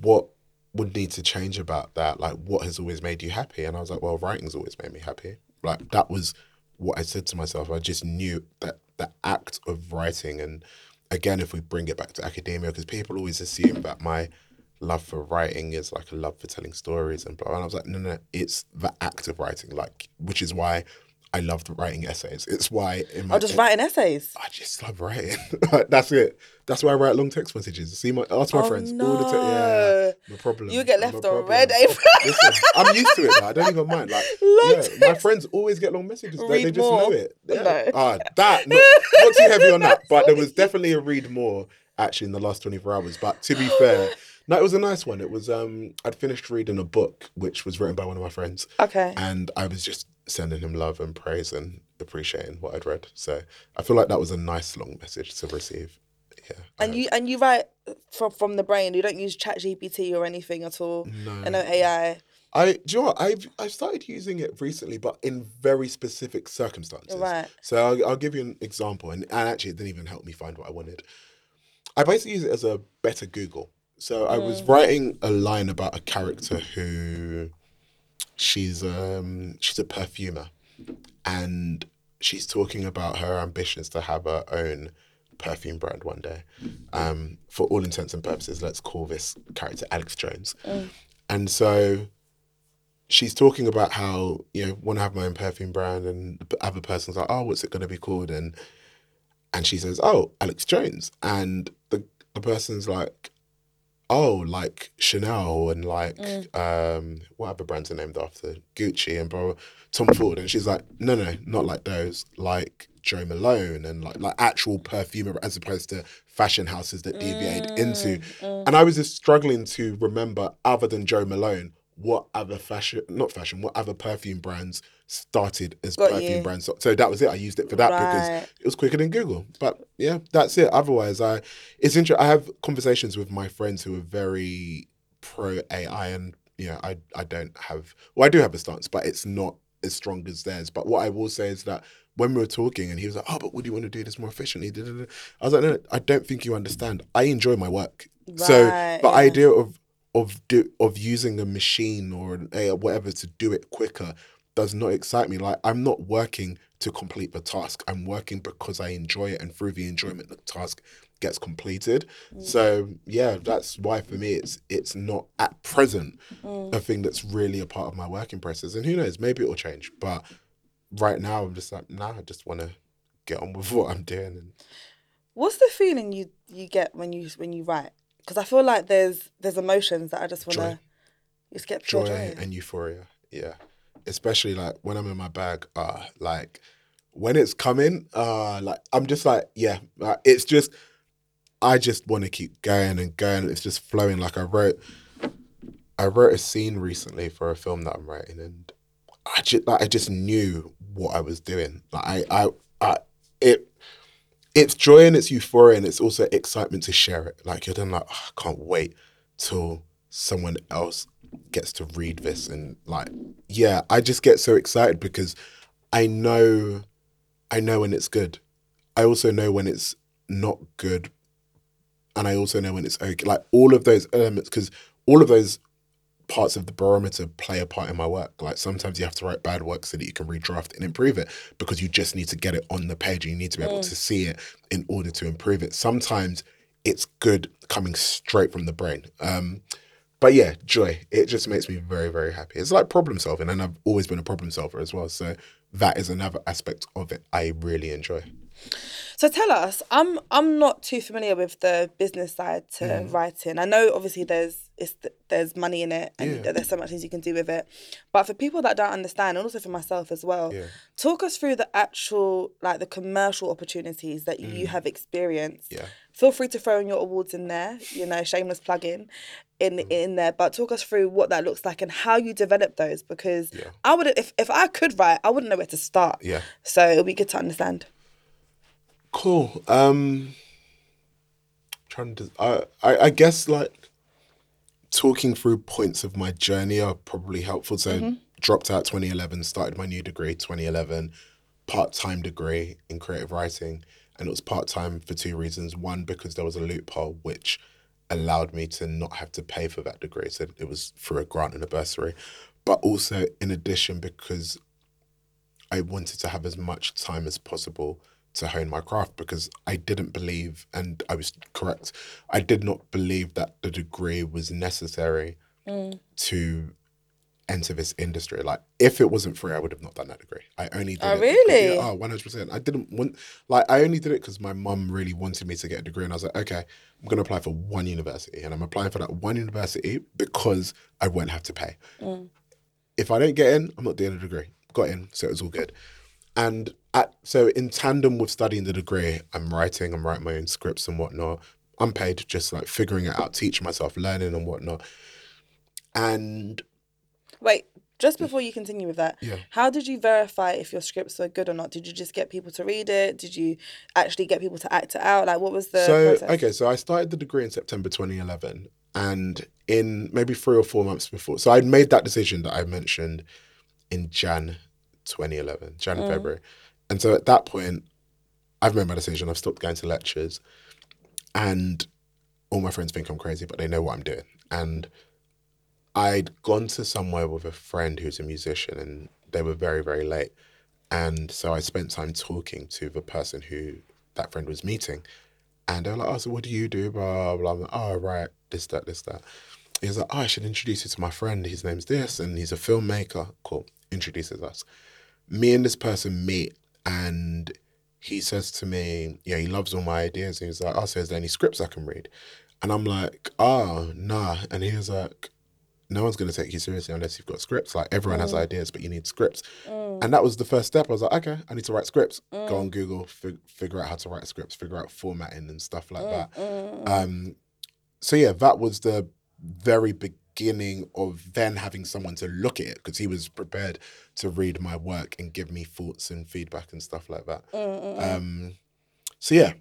What would need to change about that? Like, what has always made you happy? And I was like, well, writing's always made me happy. Like, that was what I said to myself. I just knew that the act of writing, and again, if we bring it back to academia, because people always assume that my love for writing is like a love for telling stories and blah. And I was like, no, no, it's the act of writing, like, which is why I loved writing essays. It's why in my Or just writing essays? I just love writing. That's it. That's why I write long text messages. See my ask my Oh, friends all the time. Yeah, no. no problem. You get I'm left on red, April. Listen, I'm used to it now. I don't even mind. Like, yeah, my friends always get long messages. They, they Read just more. know it. Yeah. No. Ah, that not, not too heavy on that, but there was definitely a read more actually in the last 24 hours. But to be fair, no, it was a nice one. It was um, I'd finished reading a book which was written by one of my friends, Okay. and I was just sending him love and praise and appreciating what I'd read. So I feel like that was a nice long message to receive. Yeah. And hope. you and you write from from the brain. You don't use Chat GPT or anything at all. No. Know AI. I do you know what? I've I've started using it recently, but in very specific circumstances. Right. So I'll, I'll give you an example, and, and actually, it didn't even help me find what I wanted. I basically use it as a better Google. So I was writing a line about a character who she's um she's a perfumer, and she's talking about her ambitions to have her own perfume brand one day. Um, for all intents and purposes, let's call this character Alex Jones. And so she's talking about how you know want to have my own perfume brand, and the other person's like, "Oh, what's it going to be called?" and and she says, "Oh, Alex Jones," and the the person's like, "Oh, like Chanel and like mm. um, what other brands are named after? Gucci and blah, Tom Ford," and she's like, "No, no, not like those, like." Jo Malone and like like actual perfume as opposed to fashion houses that deviate into, mm, mm. and I was just struggling to remember other than Jo Malone what other fashion not fashion what other perfume brands started as Got perfume you. brands. So, so that was it. I used it for that Right. because it was quicker than google. But yeah that's it. Otherwise i it's interesting i have conversations with my friends who are very pro ai and you know i i don't have well i do have a stance but it's not as strong as theirs. But what i will say is that when we were talking and he was like oh but would you want to do this more efficiently? I was like no i don't think you understand. I enjoy my work. So the yeah. idea of of do of using a machine or an AI whatever to do it quicker does not excite me. Like I'm not working to complete the task. I'm working because I enjoy it, and through the enjoyment, the task gets completed. Mm. So yeah, that's why for me it's it's not at present Mm. a thing that's really a part of my working process. And who knows, maybe it'll change. But right now, I'm just like, nah, I just want to get on with what I'm doing. And What's the feeling you you get when you when you write? Because I feel like there's there's emotions that I just want to just get joy joy. and euphoria. Yeah. Especially like when I'm in my bag, uh, like when it's coming, uh, like I'm just like, yeah, like, it's just, I just want to keep going and going. It's just flowing. Like I wrote, I wrote a scene recently for a film that I'm writing, and I just, like, I just knew what I was doing. Like I, I, I, it, it's joy and it's euphoria and it's also excitement to share it. Like you're then like, "Oh, I can't wait till someone else gets to read this and like, yeah, I just get so excited because I know, I know when it's good. I also know when it's not good, and I also know when it's okay. Like all of those elements, because all of those parts of the barometer play a part in my work. Like sometimes you have to write bad work so that you can redraft and improve it because you just need to get it on the page. and You need to be able to see it in order to improve it. Sometimes it's good coming straight from the brain. Um, but yeah, joy. It just makes me very, very happy. It's like problem solving, and I've always been a problem solver as well. So that is another aspect of it I really enjoy. So tell us, I'm I'm not too familiar with the business side to Mm. writing. I know obviously there's there's money in it and Yeah. there's so much things you can do with it. But for people that don't understand, and also for myself as well, Yeah. talk us through the actual like the commercial opportunities that you have experienced. Mm. Yeah. Feel free to throw in your awards in there, you know, shameless plug in in Mm. in there. But talk us through what that looks like and how you develop those because Yeah. I would if if I could write, I wouldn't know where to start. Yeah. So it'll be good to understand. Cool. Um trying to I, I I guess like talking through points of my journey are probably helpful. So dropped out 2011, started my new degree 2011, part-time degree in creative writing, and it was part-time for two reasons. One because there was a loophole which allowed me to not have to pay for that degree. So it was through a grant and a bursary. But also in addition because I wanted to have as much time as possible to hone my craft because I didn't believe, and I was correct, I did not believe that the degree was necessary mm. to enter this industry. Like, if it wasn't free, I would have not done that degree. I only did Oh, it because- really? yeah, oh, 100%. I didn't want, like, I only did it because my mum really wanted me to get a degree. And I was like, okay, I'm going to apply for one university. And I'm applying for that one university because I won't have to pay mm. if I don't get in, I'm not doing a degree. Got in, so it was all good. And at so in tandem with studying the degree, I'm writing, I'm writing my own scripts and whatnot. I'm paid just like figuring it out, teaching myself, learning and whatnot. And Wait, just before you continue with that, Yeah. how did you verify if your scripts were good or not? Did you just get people to read it? Did you actually get people to act it out? Like, what was the so process? okay, so I started the degree in September 2011, and in maybe three or four months before, so I'd made that decision that I mentioned in Jan 2011, Jan mm. February, and so at that point, I've made my decision. I've stopped going to lectures, and all my friends think I'm crazy, but they know what I'm doing. And I'd gone to somewhere with a friend who's a musician, and they were very, very late. And so I spent time talking to the person who that friend was meeting. And they were like, oh, so what do you do? Blah, blah, blah. Oh, right, this, that, this, that. He was like, oh, I should introduce you to my friend. His name's this, and he's a filmmaker. Cool. Introduces us. Me and this person meet, and he says to me, yeah, he loves all my ideas. And he's like, oh, so is there any scripts I can read? And I'm like, oh, nah. And he was like, no one's going to take you seriously unless you've got scripts. Like everyone has mm. ideas, but you need scripts. Mm. And that was the first step. I was like, okay, I need to write scripts. Go on mm. Google, fig- figure out how to write scripts, figure out formatting and stuff like that. Um, so yeah, that was the very beginning of then having someone to look at it because he was prepared to read my work and give me thoughts and feedback and stuff like that. Mm, mm, mm. Um, so yeah,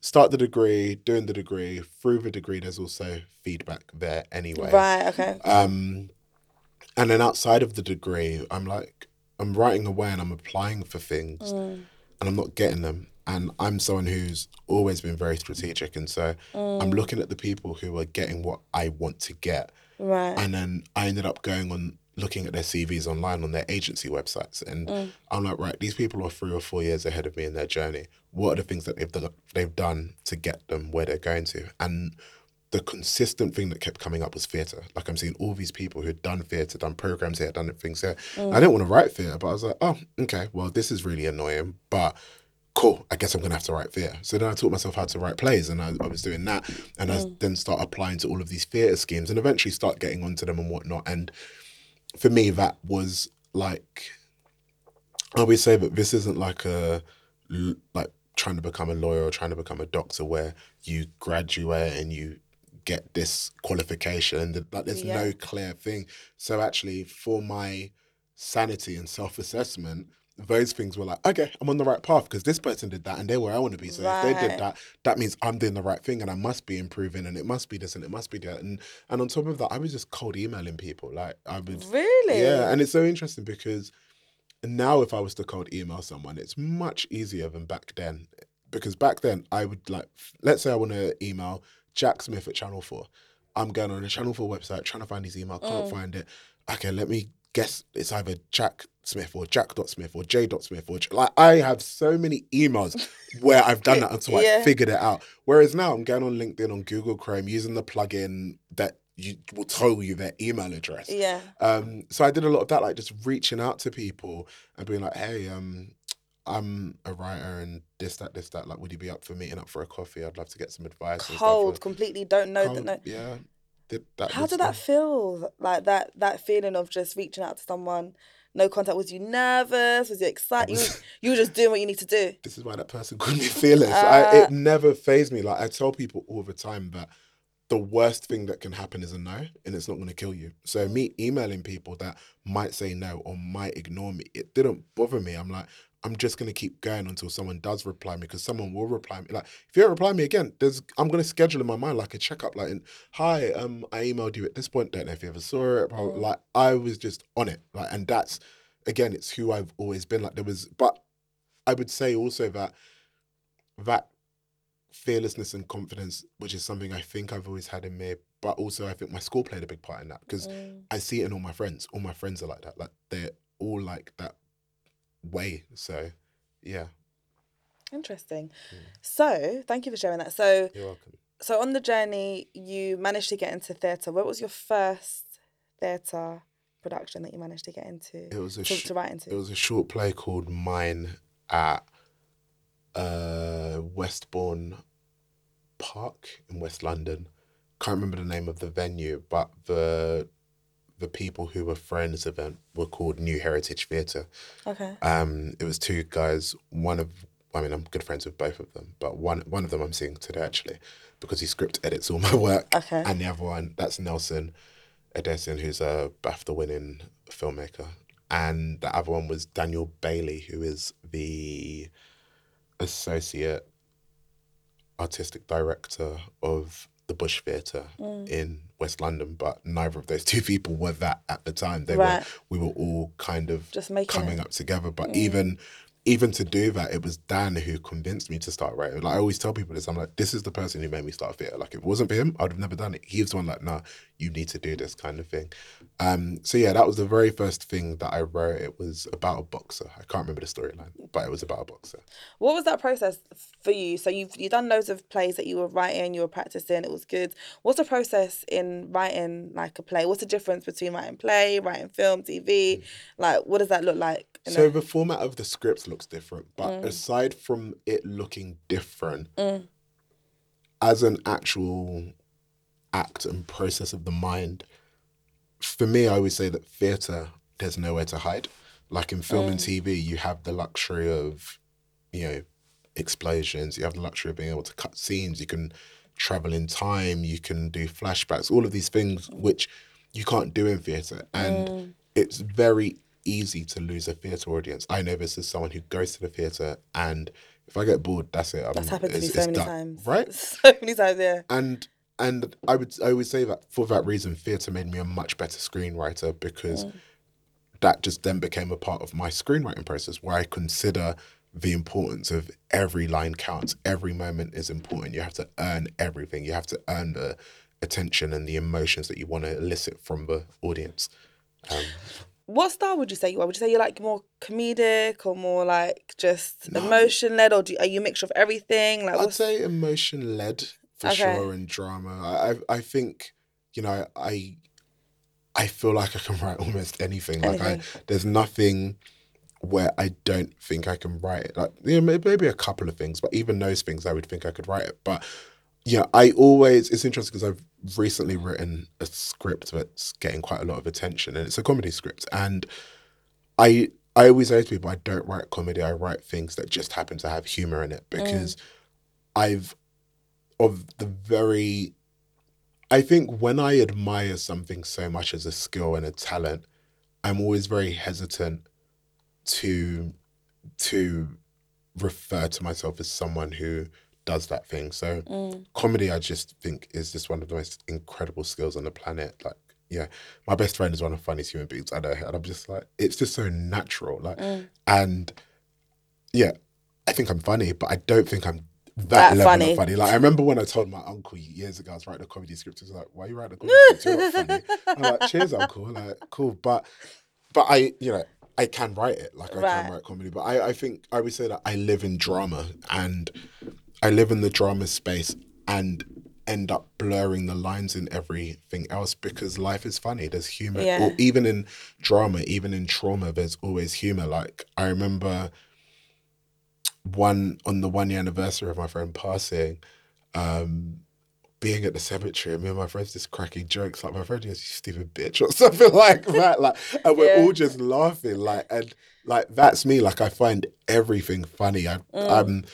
start the degree, doing the degree. Through the degree, there's also feedback there anyway. Right. Okay. Um, and then outside of the degree, I'm like, I'm writing away and I'm applying for things and I'm not getting them. And I'm someone who's always been very strategic. And so I'm looking at the people who are getting what I want to get. Right. And then I ended up going on looking at their CVs online on their agency websites. And mm. I'm like, right, these people are three or four years ahead of me in their journey. What are the things that they've done, they've done to get them where they're going to? And the consistent thing that kept coming up was theatre. Like I'm seeing all these people who'd done theatre, done programs here, done things here. Mm. I didn't want to write theatre, but I was like, oh, okay, well, this is really annoying, but cool, I guess I'm gonna have to write theatre. So then I taught myself how to write plays and I, I was doing that. And I mm. then start applying to all of these theatre schemes and eventually start getting onto them and whatnot. And for me, that was like, I always say that this isn't like a, like trying to become a lawyer or trying to become a doctor where you graduate and you get this qualification like there's Yeah. no clear thing. So actually for my sanity and self-assessment, those things were like, okay, I'm on the right path because this person did that and they're where I want to be. So if they did that, that means I'm doing the right thing and I must be improving and it must be this and it must be that. And and on top of that, I was just cold emailing people. Like I would Really? yeah, and it's so interesting because now if I was to cold email someone, it's much easier than back then. Because back then I would like let's say I want to email Jack Smith at Channel 4. I'm going on the Channel 4 website trying to find his email, can't mm. find it. Okay, let me guess it's either Jack Smith or Jack.Smith or J.Smith or J- like I have so many emails where I've done that until Yeah. I figured it out. Whereas now I'm going on LinkedIn on Google Chrome using the plugin that you will tell you their email address. Yeah. Um, so I did a lot of that, like just reaching out to people and being like, "Hey, um, I'm a writer and this, that, this, that. Like, would you be up for meeting up for a coffee? I'd love to get some advice." and stuff." Cold. Completely don't know cold, that. No. Yeah. Did that How did that feel? Like that that feeling of just reaching out to someone, no contact. Was you nervous? Was you excited? You, you were just doing what you need to do. This is why that person called me fearless. I, Uh. it never fazed me. Like I tell people all the time that the worst thing that can happen is a no, and it's not going to kill you. So me emailing people that might say no or might ignore me, it didn't bother me. I'm like, I'm just going to keep going until someone does reply me because someone will reply me. Like if you don't reply me again, there's I'm going to schedule in my mind like a checkup. Like, hi, um, I emailed you at this point. Don't know if you ever saw it. blah, blah, Like I was just on it. Like, and that's again, it's who I've always been. Like there was, but I would say also that that fearlessness and confidence, which is something I think I've always had in me, but also I think my school played a big part in that because I see it in all my friends. All my friends are like that. Like they're all like that way. So yeah, Interesting. So thank you for sharing that. So you're welcome. so on the journey, you managed to get into theatre. What was your first theatre production that you managed to get into? It was a to, sh- to write into. it was a short play called Mine at uh, Westbourne Park in West London. Can't remember the name of the venue, but the the people who were friends of event were called New Heritage Theatre. okay. Um, it was two guys. One of, I mean, I'm good friends with both of them, but one one of them I'm seeing today actually, because he script edits all my work. Okay. And the other one, that's Nelson Edesian, who's a BAFTA winning filmmaker, and the other one was Daniel Bailey, who is the associate artistic director of the Bush Theatre Mm. in West London. But neither of those two people were that at the time. They Right. were we were all kind of Just making coming it. Mm. up together. But even even to do that, it was Dan who convinced me to start writing. Like I always tell people this, I'm like, this is the person who made me start theatre. Like if it wasn't for him, I'd have never done it. He was the one like, nah, you need to do this kind of thing. Um, so yeah, that was the very first thing that I wrote. It was about a boxer. I can't remember the storyline, but it was about a boxer. What was that process for you? So you've you done loads of plays that you were writing, you were practicing, it was good. What's the process in writing like a play? What's the difference between writing play, writing film, TV? Like what does that look like? So a- the format of the script looks different, but Mm. aside from it looking different, as an actual act and process of the mind, for me, I would say that theatre, there's nowhere to hide. Like in film and Mm. TV, you have the luxury of, you know, explosions. You have the luxury of being able to cut scenes. You can travel in time. You can do flashbacks. All of these things which you can't do in theatre, and Mm. it's very easy to lose a theatre audience. I know this is someone who goes to the theatre, and if I get bored, that's it. I'm, That's happened to me so many done, times. right? So many times, yeah. and and I would I would say that for that reason, theatre made me a much better screenwriter because that just then became a part of my screenwriting process where I consider the importance of every line counts, every moment is important. You have to earn everything. You have to earn the attention and the emotions that you want to elicit from the audience. Um, What style would you say you are? Would you say you're like more comedic or more like just emotion led, or do, are you a mixture of everything? Like, I'd what's, say emotion led for Okay. sure and drama. I I think you know I I feel like I can write almost anything. Like I there's nothing where I don't think I can write it. Like you know, maybe a couple of things, but even those things I would think I could write it. But yeah, I always it's interesting because I've recently written a script that's getting quite a lot of attention and it's a comedy script and I I always say to people I don't write comedy, I write things that just happen to have humor in it mm. because I've of the very I think when I admire something so much as a skill and a talent, I'm always very hesitant to to refer to myself as someone who does that thing. So Mm. comedy I just think is just one of the most incredible skills on the planet. Like yeah, my best friend is one of the funniest human beings I know, and I'm just like, it's just so natural. Like, Mm. and yeah, I think I'm funny, but I don't think I'm that, That level funny. of funny. Like, I remember when I told my uncle years ago I was writing a comedy script. He was like, "Why are you writing a comedy script? You're not funny." I'm like, "Cheers, uncle." Like, cool, but but I, you know, I can write it. Like, I Right. can write comedy, but I, I think I would say that I live in drama and I live in the drama space and end up blurring the lines in everything else because life is funny. There's humor. Yeah. Or even in drama, even in trauma, there's always humor. Like I remember one on the one year anniversary of my friend passing, um, being at the cemetery, and me and my friends just cracking jokes. Like my friend goes, "You stupid bitch," or something like that. Like, and we're Yeah. all just laughing. Like, and like that's me. Like I find everything funny. I, I'm,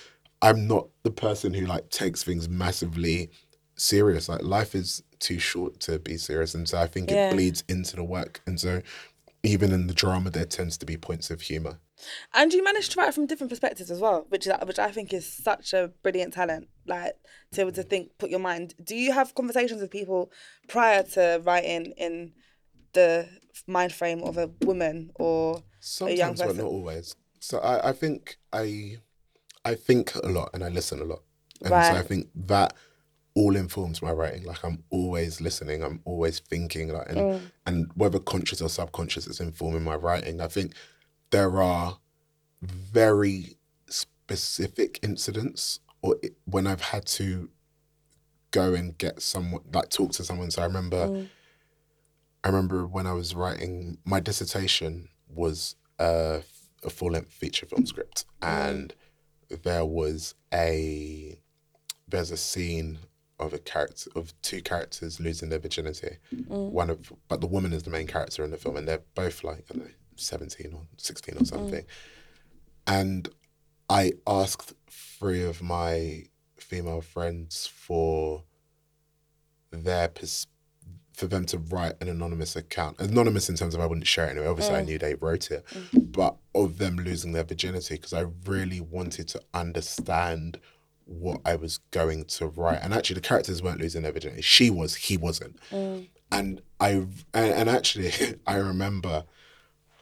I'm not the person who like takes things massively serious. Like life is too short to be serious, and so I think Yeah. it bleeds into the work. And so, even in the drama, there tends to be points of humor. And you managed to write from different perspectives as well, which which I think is such a brilliant talent. Like to be able to think, put your mind. Do you have conversations with people prior to writing in the mind frame of a woman or a young Sometimes, but person? not always. So I, I think I, I think a lot and I listen a lot, and so I think that all informs my writing. Like I'm always listening, I'm always thinking, like, and Mm. and whether conscious or subconscious, it's informing my writing. I think there are very specific incidents, or i- when I've had to go and get someone, like talk to someone. So I remember. Mm. I remember when I was writing my dissertation was a, a full length feature film script, and there was a there's a scene of a character of two characters losing their virginity. Mm. One of but the woman is the main character in the film, and they're both like I don't know, seventeen or sixteen or mm. something. And I asked three of my female friends for their pers- for them to write an anonymous account. Anonymous in terms of I wouldn't share it anyway. Obviously, I mm. knew they wrote it, but of them losing their virginity because I really wanted to understand what I was going to write. And actually, the characters weren't losing their virginity. She was. He wasn't. Mm. And I and, and actually, I remember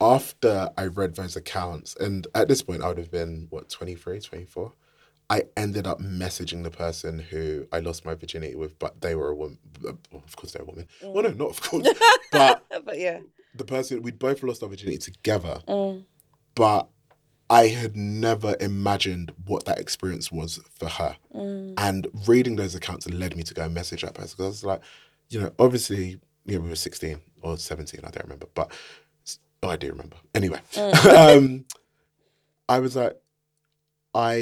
after I read those accounts, and at this point, I would have been what 23, 24. I ended up messaging the person who I lost my virginity with, but they were a woman. Of course, they're a woman. Mm. Well, no, not of course. but but yeah. the person we'd both lost our virginity together, mm. but I had never imagined what that experience was for her. And reading those accounts led me to go and message that person because I was like, you know, obviously, you know, we were 16 or 17, I don't remember, but oh, I do remember. Anyway, um, I was like, I,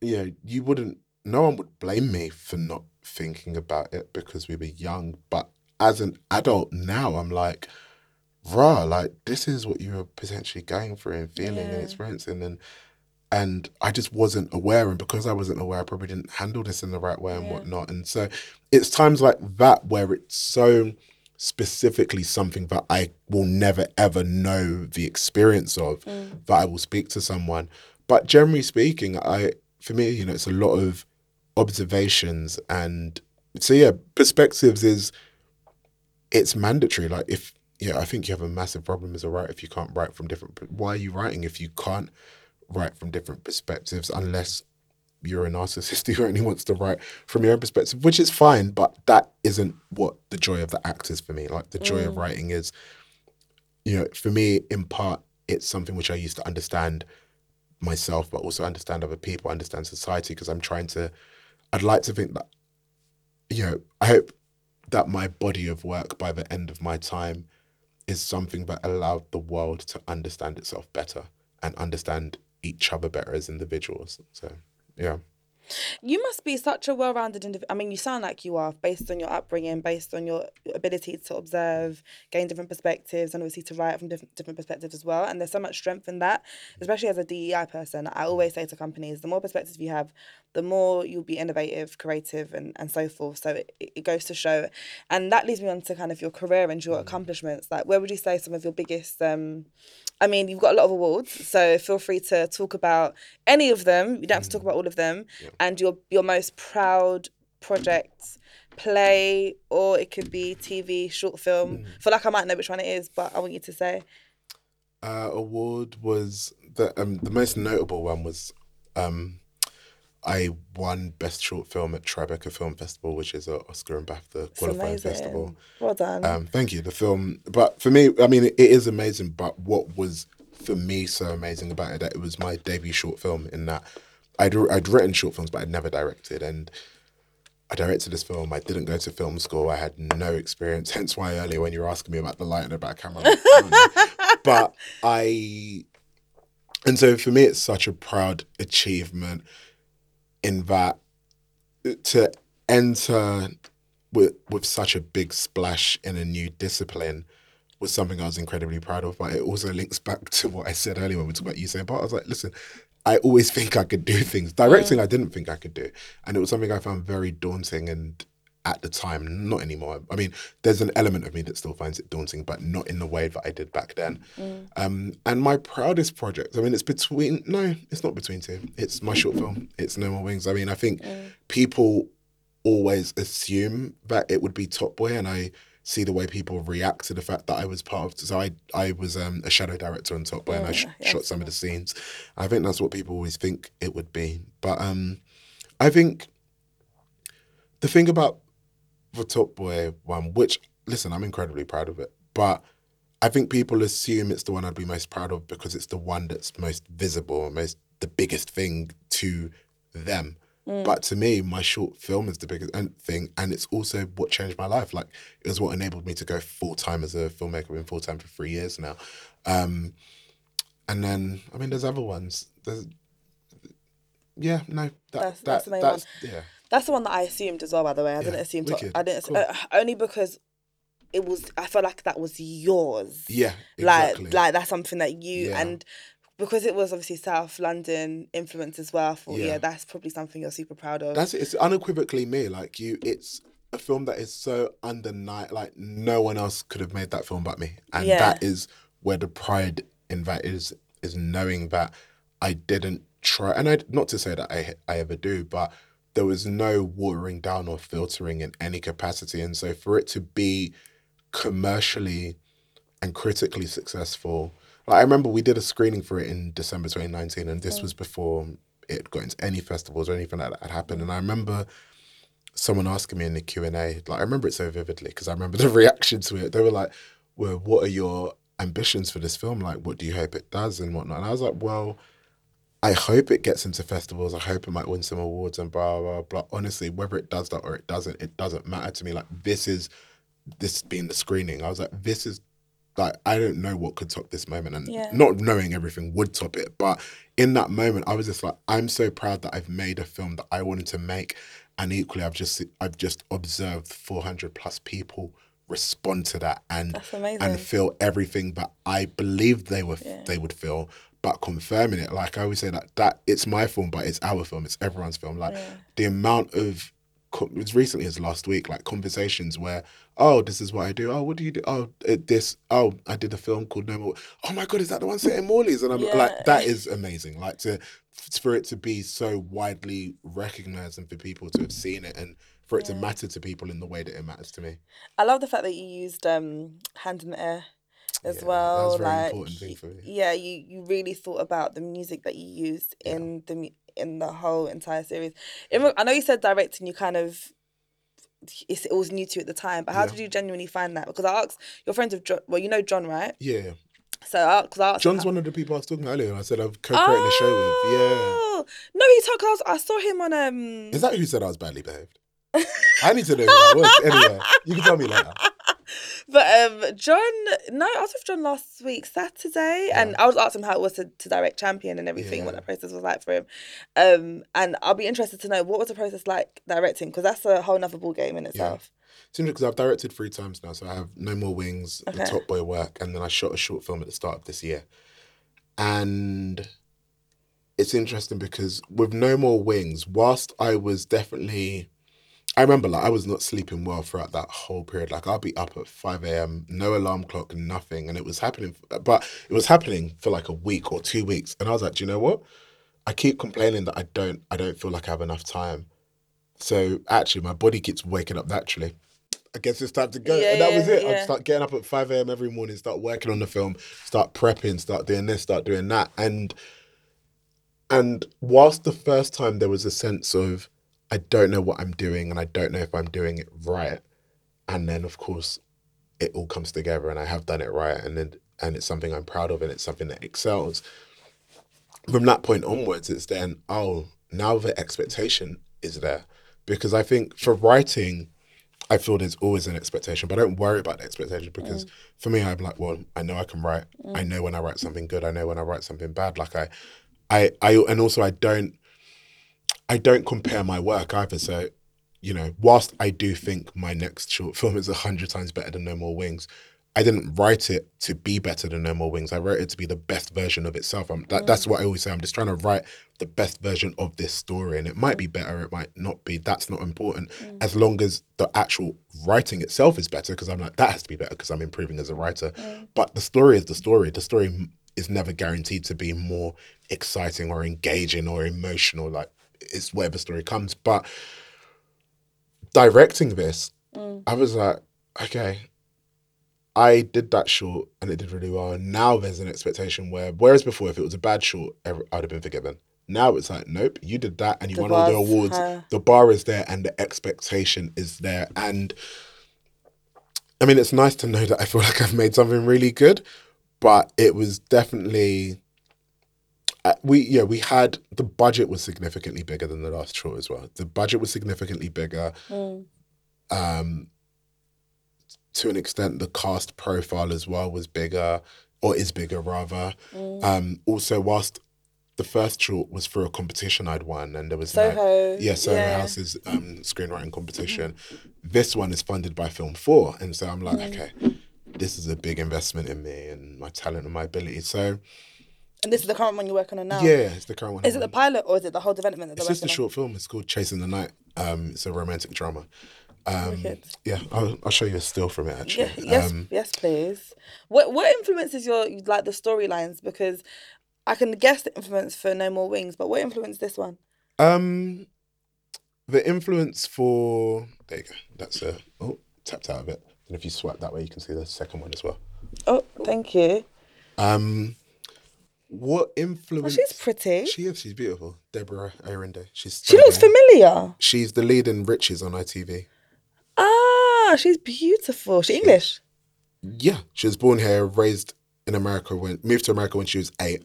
you know, you wouldn't, no one would blame me for not thinking about it because we were young. But as an adult now, I'm like, rah, like this is what you were potentially going through and feeling and experiencing. And, and I just wasn't aware. And because I wasn't aware, I probably didn't handle this in the right way and Yeah. whatnot. And so it's times like that where it's so specifically something that I will never ever know the experience of mm. that I will speak to someone. But generally speaking, I for me, you know, it's a lot of observations and so yeah, perspectives is it's mandatory. Like if yeah, I think you have a massive problem as a writer if you can't write from different. Why are you writing if you can't write from different perspectives unless you're a narcissist who only wants to write from your own perspective, which is fine, but that isn't what the joy of the act is for me. Like the joy of mm. writing is, you know, for me, in part, it's something which I used to understand myself, but also understand other people, understand society, because I'm trying to, I'd like to think that, you know, I hope that my body of work by the end of my time is something that allowed the world to understand itself better and understand each other better as individuals. So, yeah. You must be such a well-rounded individual. I mean, you sound like you are, based on your upbringing, based on your ability to observe, gain different perspectives, and obviously to write from different different perspectives as well. And there's so much strength in that, especially as a DEI person. I always say to companies, the more perspectives you have, the more you'll be innovative, creative, and, and so forth. So it, it goes to show, and that leads me on to kind of your career and your accomplishments. Like, where would you say some of your biggest? Um, I mean, you've got a lot of awards, so feel free to talk about any of them. You don't have to talk about all of them, and your your most proud project, play, or it could be TV, short film. I feel like I might know which one it is, but I want you to say. Uh, award was the um, the most notable one was um, I won best short film at Tribeca Film Festival, which is an Oscar and BAFTA It's qualifying amazing. festival. Well done. Um, thank you. The film, but for me, I mean, it, it is amazing. But what was for me so amazing about it that it was my debut short film in that I'd I'd written short films, but I'd never directed, and I directed this film. I didn't go to film school. I had no experience. Hence why earlier when you were asking me about the light and about camera, like, I don't know. but I, and so for me, it's such a proud achievement in that uh, to enter with with such a big splash in a new discipline was something I was incredibly proud of. But it also links back to what I said earlier when we talked about Usain Bolt. I was like, listen, I always think I could do things. Directing, I didn't think I could do, and it was something I found very daunting. And at the time, not anymore. I mean, there's an element of me that still finds it daunting, but not in the way that I did back then. Um, and my proudest project, I mean, it's between no, it's not between two. It's my short film. It's No More Wings. I mean, I think people always assume that it would be Top Boy, and I see the way people react to the fact that I was part of. So I I was um, a shadow director on Top Boy, and I sh- yeah, shot some of the scenes. I think that's what people always think it would be, but um, I think the thing about the Top Boy one, which listen, I'm incredibly proud of it, but I think people assume it's the one I'd be most proud of because it's the one that's most visible, most the biggest thing to them. But to me, my short film is the biggest and- thing, and it's also what changed my life. Like it was what enabled me to go full time as a filmmaker. I've been full time for three years now, um, and then I mean, there's other ones. There's, yeah, no, that, That's- that, that's the main that's yeah. That's the one that I assumed as well. By the way, I didn't assume. Wicked. I didn't. Cool. Uh, only because it was. I felt like that was yours. Yeah, exactly. Like, like that's something that you Yeah. and because it was obviously South London influence as well. I thought, yeah. Yeah. that's probably something you're super proud of. That's it's unequivocally me. Like you, it's a film that is so undeniable. Like no one else could have made that film but me, and Yeah. that is where the pride in that is is knowing that I didn't try. And I not to say that I I ever do, but there was no watering down or filtering in any capacity, and so for it to be commercially and critically successful. Like I remember we did a screening for it in December 2019, and this was mm. before it got into any festivals or anything like that had happened. And I remember someone asking me in the Q and A, like I remember it so vividly because I remember the reaction to it. They were like, "Well, what are your ambitions for this film? Like, what do you hope it does and whatnot?" And I was like, "Well." I hope it gets into festivals. I hope it might win some awards and blah blah blah. Honestly, whether it does that or it doesn't, it doesn't matter to me. Like this is this being the screening. I was like, this is like I don't know what could top this moment, and Yeah. not knowing everything would top it. But in that moment, I was just like, I'm so proud that I've made a film that I wanted to make, and equally, I've just I've just observed 400 plus people respond to that and and feel everything that I believed they were Yeah. they would feel. But confirming it, like I always say, that that it's my film, but it's our film. It's everyone's film. Like Yeah. the amount of as recently as last week, like conversations where, oh, this is what I do. Oh, what do you do? Oh, it, this. Oh, I did a film called No More. Oh my god, is that the one set in Morley's? And I'm Yeah. like, that is amazing. Like to for it to be so widely recognized and for people to have seen it and for it to matter to people in the way that it matters to me. I love the fact that you used um hand in the air as Yeah, well. was like important thing for me. yeah, you you really thought about the music that you used Yeah. in the in the whole entire series. I know you said directing, you kind of it's, it was new to you at the time, but how Yeah. did you genuinely find that? Because I asked your friends of John. Well, you know John, right? Yeah. So I, cause I asked John's one of the people I was talking about earlier. I said I've co-creating a show with. Yeah. no, he told. Cause I saw him on um. Is that who said I was badly behaved? I need to know who that was. Anyway, you can tell me later. But um, John, no, I was with John last week Saturday, and I was asking him how it was to, to direct Champion and everything, what Yeah. the process was like for him. Um, and I'll be interested to know what was the process like directing, because that's a whole nother ball game in itself. It's interesting because I've directed three times now, so I have No More Wings, the Top Boy work, and then I shot a short film at the start of this year. And it's interesting because with No More Wings, whilst I was definitely, I remember like I was not sleeping well throughout that whole period. Like I'll be up at five a.m., no alarm clock, nothing, and it was happening. Uh, but it was happening for like a week or two weeks, and I was like, do you know what? I keep complaining that I don't, I don't feel like I have enough time. So actually, my body keeps waking up naturally. I guess it's time to go. Yeah, and that was it. yeah. I'd start getting up at 5 a.m. every morning, start working on the film, start prepping, start doing this, start doing that. And and whilst the first time there was a sense of I don't know what I'm doing and I don't know if I'm doing it right. And then of course it all comes together and I have done it right and then and it's something I'm proud of and it's something that excels. From that point onwards, it's then, oh, now the expectation is there. Because I think for writing, I feel there's always an expectation, but I don't worry about the expectation because mm. for me, I'm like, well, I know I can write. I mm. know when I write something good. I know when I write something bad. Like I, I, I, and also I don't, I don't compare my work either. So, you know, whilst I do think my next short film is a hundred times better than No More Wings, I didn't write it to be better than No More Wings. I wrote it to be the best version of itself. I'm, that, That's mm. what I always say. I'm just trying to write the best version of this story, and it might be better, it might not be. That's not important, mm. as long as the actual writing itself is better. Because I'm like, that has to be better because I'm improving as a writer. Mm. But the story is the story. The story is never guaranteed to be more exciting or engaging or emotional. Like it's where the story comes. But directing this, mm. I was like, okay, I did that short and it did really well. And now there's an expectation where, whereas before, if it was a bad short, I'd have been forgiven. Now it's like, nope, you did that and you The won all the awards. The bar is there and the expectation is there. And I mean, it's nice to know that I feel like I've made something really good, but it was definitely. Uh, we yeah we had the budget was significantly bigger than the last short as well. The budget was significantly bigger Mm. um, to an extent, the cast profile as well was bigger, or is bigger rather. Mm. Um, also, whilst the first short was for a competition I'd won, and there was Soho. yeah, Soho yeah. House's um, screenwriting competition. This one is funded by Film Four, and so I'm like, Mm. okay, this is a big investment in me and my talent and my ability. So And this is the current one you're working on now. yeah, it's the current one. Is I'm it the pilot or is it the whole development? That It's just a working short film. It's called Chasing the Night. Um, it's a romantic drama. Um, yeah, I'll, I'll show you a still from it actually. Yeah, yes, Um, yes, please. What what influences your like the storylines? Because I can guess the influence for No More Wings, but what influenced this one? Um, the influence for there you go. That's a oh tapped out of it. And if you swipe that way, you can see the second one as well. Oh, thank you. Um, what Oh, influence? she's pretty. She, is. She's beautiful. Deborah Ayorinde. She's. She looks familiar. She's the lead in Riches on ITV. Ah, she's beautiful. She English. Yeah, she was born here, raised in America when moved to America when she was eight,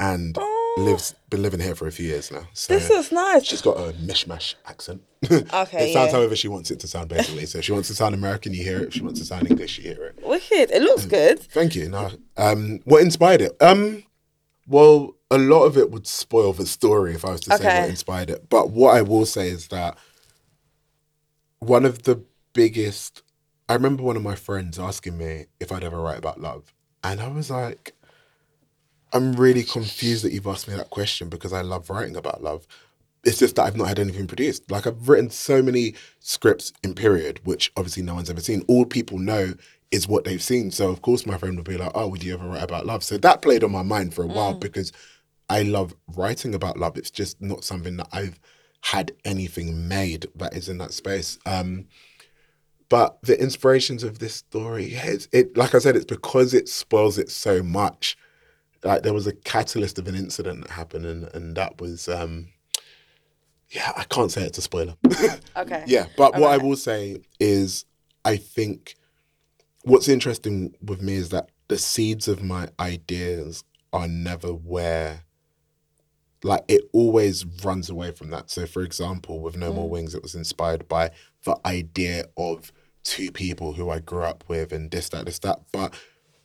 and Oh. lives been living here for a few years now. So This is nice. she's got a mishmash accent. Okay, it sounds yeah. however she wants it to sound, basically. So if she wants to sound American, you hear it. If she wants to sound English, you hear it. Wicked. It looks good. Thank you. No, um, what inspired it? Um, well, a lot of it would spoil the story if I was to say Okay. what inspired it. But what I will say is that one of the biggest. I remember one of my friends asking me if I'd ever write about love, and I was like, "I'm really confused that you've asked me that question because I love writing about love." It's just that I've not had anything produced. Like I've written so many scripts in period, which obviously no one's ever seen. All people know is what they've seen. So of course my friend would be like, "Oh, would you ever write about love?" So that played on my mind for a while because I love writing about love. It's just not something that I've had anything made that is in that space. Um, but the inspirations of this story, yeah, it's, it like I said, it's because it spoils it so much. Like there was a catalyst of an incident that happened, and and that was, um, yeah, I can't say it's a spoiler. Okay. Yeah, but what I will say is, I think what's interesting with me is that the seeds of my ideas are never where, like, it always runs away from that. So, for example, with No More mm. Wings, it was inspired by the idea of two people who I grew up with and this, that, this, that. But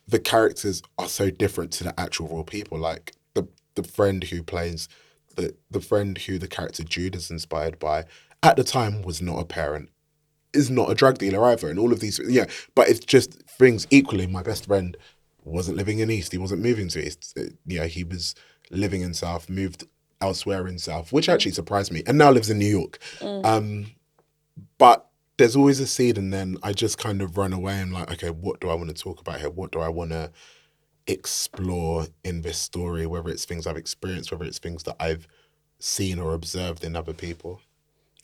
the characters are so different to the actual real people. Like, the, the friend who plays the, the friend who the character Jude is inspired by at the time was not a parent is not a drug dealer either and all of these yeah but it's just things equally. My best friend wasn't living in east he wasn't moving to east. Uh, yeah he was living in south moved elsewhere in south which actually surprised me and now lives in new york. Um but there's always a seed and then i just kind of run away I'm like okay what do i want to talk about here? What do i want to explore in this story whether it's things i've experienced whether it's things that i've seen or observed in other people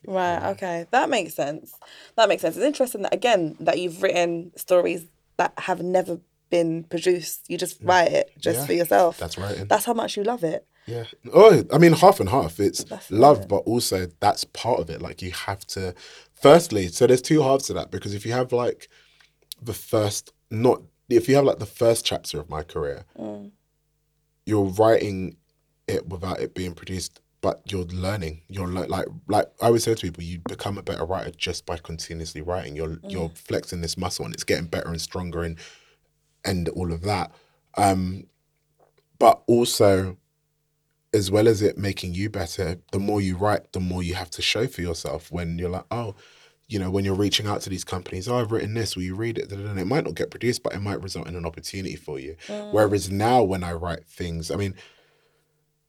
Right. Okay. That makes sense. That makes sense. It's interesting that again that you've written stories that have never been produced. You just write it just Yeah, for yourself. that's right That's how much you love it. Yeah. Oh, I mean, half and half. It's That's love, it. but also that's part of it. Like you have to. Firstly, so there's two halves to that because if you have like the first, not if you have like the first chapter of my career, Mm. you're writing it without it being produced, but you're learning. You're le- like like I always say to people, you become a better writer just by continuously writing. You're Mm. you're flexing this muscle and it's getting better and stronger and and all of that. Um, but also as well as it making you better, the more you write, the more you have to show for yourself when you're like, oh, you know, when you're reaching out to these companies, oh, I've written this, will you read it? And it might not get produced, but it might result in an opportunity for you. Whereas now, when I write things, I mean,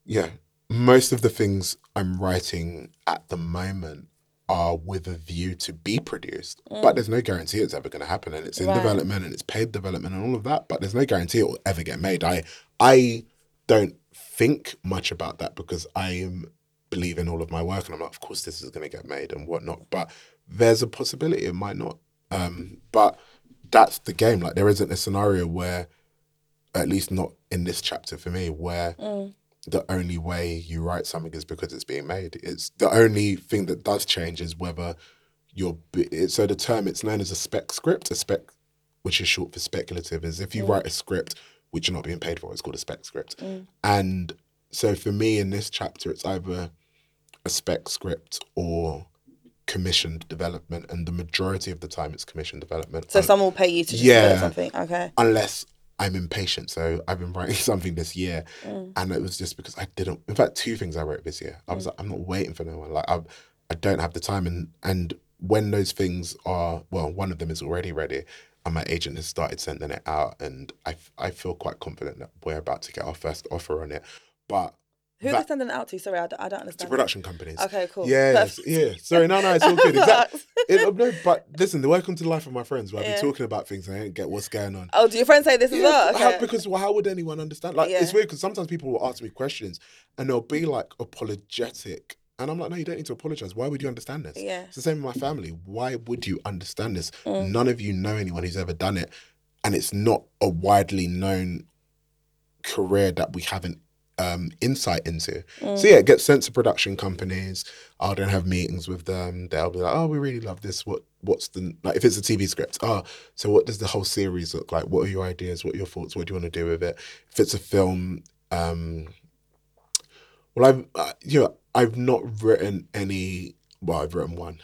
yeah, most of the things I'm writing at the moment are with a view to be produced, but there's no guarantee it's ever going to happen, and it's in Right. development and it's paid development and all of that. But there's no guarantee it will ever get made. I I don't think much about that because I am believe in all of my work, and I'm like, of course, this is going to get made and whatnot. But there's a possibility it might not. Um, but that's the game. Like there isn't a scenario where, at least not in this chapter for me, where the only way you write something is because it's being made. It's the only thing that does change is whether you're. So the term it's known as a spec script, a spec, which is short for speculative, is if you mm. write a script which you're not being paid for, it's called a spec script. Mm. And so for me in this chapter, it's either a spec script or commissioned development, and the majority of the time it's commissioned development. So Un- someone will pay you to yeah. something. Okay. unless I'm impatient. So I've been writing something this year, mm. and it was just because I didn't. In fact, two things I wrote this year. I was mm. like, I'm not waiting for no one. Like I, I don't have the time, and and when those things are well, one of them is already ready, and my agent has started sending it out, and I, I feel quite confident that we're about to get our first offer on it, but. Who are that- they sending it out to? Sorry, I don't, I don't to understand. production companies. Okay, cool. Yeah, yeah. Sorry, no, no, it's all good. Exactly. It, no, but listen, welcome to the life of my friends. Where I've Yeah. been talking about things and I don't get what's going on. Oh, do your friends say this as Yeah, well? how- Okay. because well, how would anyone understand? Like it's weird because sometimes people will ask me questions and they'll be like apologetic, and I'm like, no, you don't need to apologize. Why would you understand this? Yeah. It's the same with my family. Why would you understand this? Mm. None of you know anyone who's ever done it, and it's not a widely known career that we haven't um, insight into. So yeah, get sent to production companies. I'll then have meetings with them. They'll be like, "Oh, we really love this. What what's the like if it's a TV script? Oh, so what does the whole series look like? What are your ideas? What are your thoughts? What do you want to do with it? If it's a film, um, well, I've uh, you know I've not written any. Well, I've written one,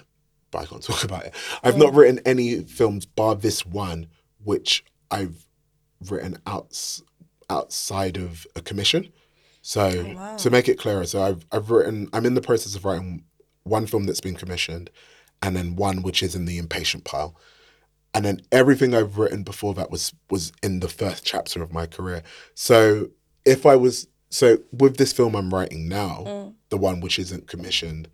but I can't talk about it. I've not written any films bar this one, which I've written outs, outside of a commission. So wow. to make it clearer, so I've I've written. I'm in the process of writing one film that's been commissioned, and then one which is in the impatient pile, and then everything I've written before that was was in the first chapter of my career. So if I was so with this film I'm writing now, the one which isn't commissioned,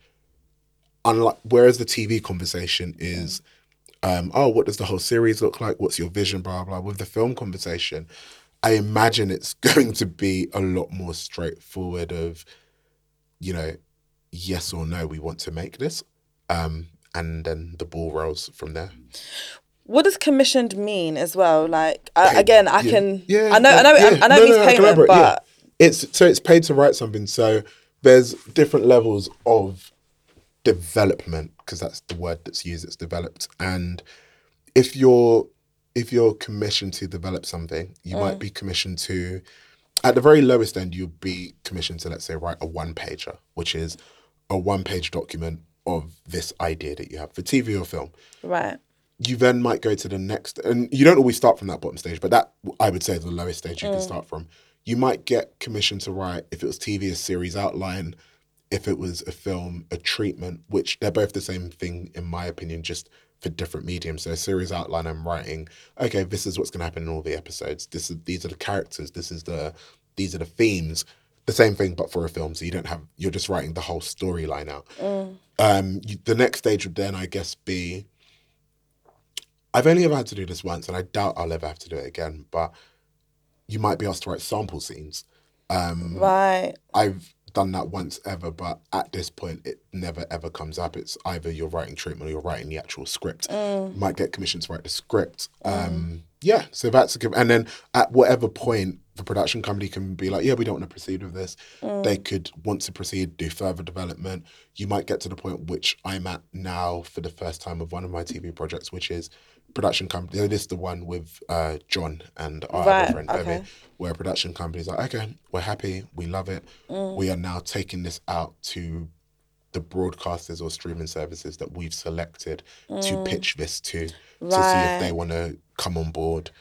unlike whereas the TV conversation is, um, oh, what does the whole series look like? What's your vision? Blah blah. With the film conversation, I imagine it's going to be a lot more straightforward. Of, you know, yes or no, we want to make this, um, and then the ball rolls from there. What does commissioned mean as well? Like I, again, I Yeah. can. Yeah, I know. I know. yeah. I know No, it means no, payment, elaborate, but yeah. it's so it's paid to write something. So there's different levels of development because that's the word that's used. It's developed, and if you're if you're commissioned to develop something, you might mm. be commissioned to. At the very lowest end, you'd be commissioned to, let's say, write a one pager, which is a one page document of this idea that you have for TV or film right. you then might go to the next and you don't always start from that bottom stage but that i would say is the lowest stage you can mm. start from you might get commissioned to write if it was tv a series outline if it was a film a treatment which they're both the same thing in my opinion just for different mediums so a series outline i'm writing okay this is what's going to happen in all the episodes this is these are the characters this is the these are the themes the same thing but for a film so you don't have you're just writing the whole storyline out um you, the next stage would then i guess be I've only ever had to do this once, and I doubt I'll ever have to do it again. But you might be asked to write sample scenes. Um, Right. I've done that once ever, but at this point, it never ever comes up. It's either you're writing treatment or you're writing the actual script. You might get commissioned to write the script. Mm. Um, yeah, so that's a good. And then at whatever point, the production company can be like, "Yeah, we don't want to proceed with this." Mm. They could want to proceed, do further development. You might get to the point which I'm at now for the first time of one of my TV projects, which is production company. This is the one with uh, John and our Right, other friend Bebe, okay. where a production company's like, okay, we're happy, we love it. We are now taking this out to the broadcasters or streaming services that we've selected to pitch this to, to see if they want to come on board,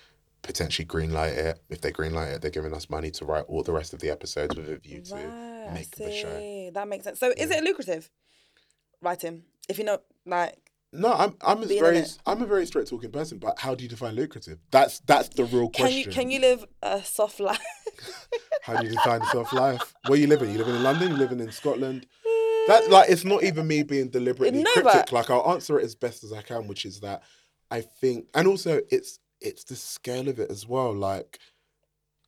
potentially greenlight it. If they greenlight it, they're giving us money to write all the rest of the episodes with a view to Right, make the show. That makes sense. So, is it lucrative writing? If you know, like, No, I'm I'm a Being very. I'm a very straight talking person, but how do you define lucrative? That's that's the real question. can you can you live a soft life? How do you define soft life? Where are you living? You living in London? You living in Scotland? Mm. That like it's not even me being deliberately No, cryptic. but- Like I'll answer it as best as I can, which is that I think, and also it's it's the scale of it as well. Like,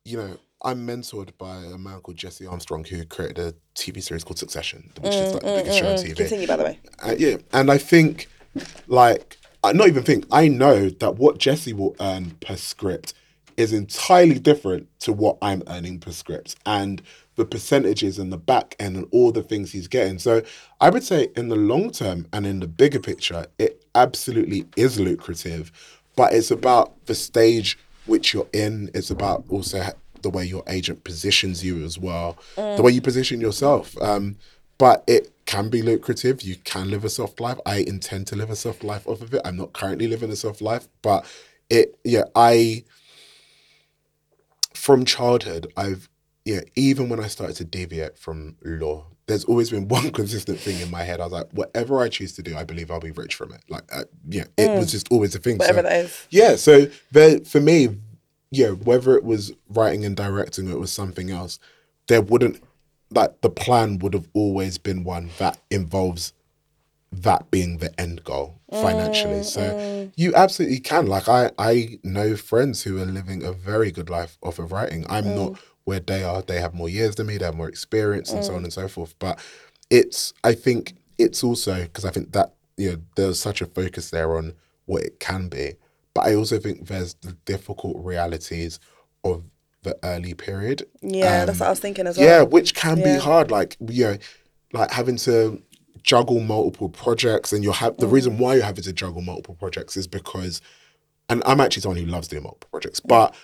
you know, I'm mentored by a man called Jesse Armstrong who created a TV series called Succession, which is like the biggest show on mm, mm, TV. Continue, by the way. Uh, yeah, and I think, like, I not even think I know that what Jesse will earn per script is entirely different to what I'm earning per script, and the percentages and the back end and all the things he's getting. So I would say, in the long term and in the bigger picture, it absolutely is lucrative, but it's about the stage which you're in. It's about also the way your agent positions you as well, the way you position yourself. Um, but it can be lucrative. You can live a soft life. I intend to live a soft life off of it. I'm not currently living a soft life, but it, yeah, I, from childhood, I've, yeah, even when I started to deviate from law, there's always been one consistent thing in my head. I was like, whatever I choose to do, I believe I'll be rich from it. Like, uh, yeah, it was just always a thing. Whatever so, that is. yeah, so there, for me, yeah, whether it was writing and directing or it was something else, there wouldn't like the plan would have always been one that involves that being the end goal financially. Mm, so mm. you absolutely can. Like I, I know friends who are living a very good life off of writing. I'm not mm. where they are. They have more years than me. They have more experience and so on and so forth. But it's, I think it's also because I think that you know there's such a focus there on what it can be. But I also think there's the difficult realities of the early period. Yeah, that's what I was thinking as well. Yeah, which can Yeah. be hard. Like you know, like having to juggle multiple projects, and you're ha- Mm. the reason why you're having to juggle multiple projects is because, and I'm actually someone who loves doing multiple projects, Mm. but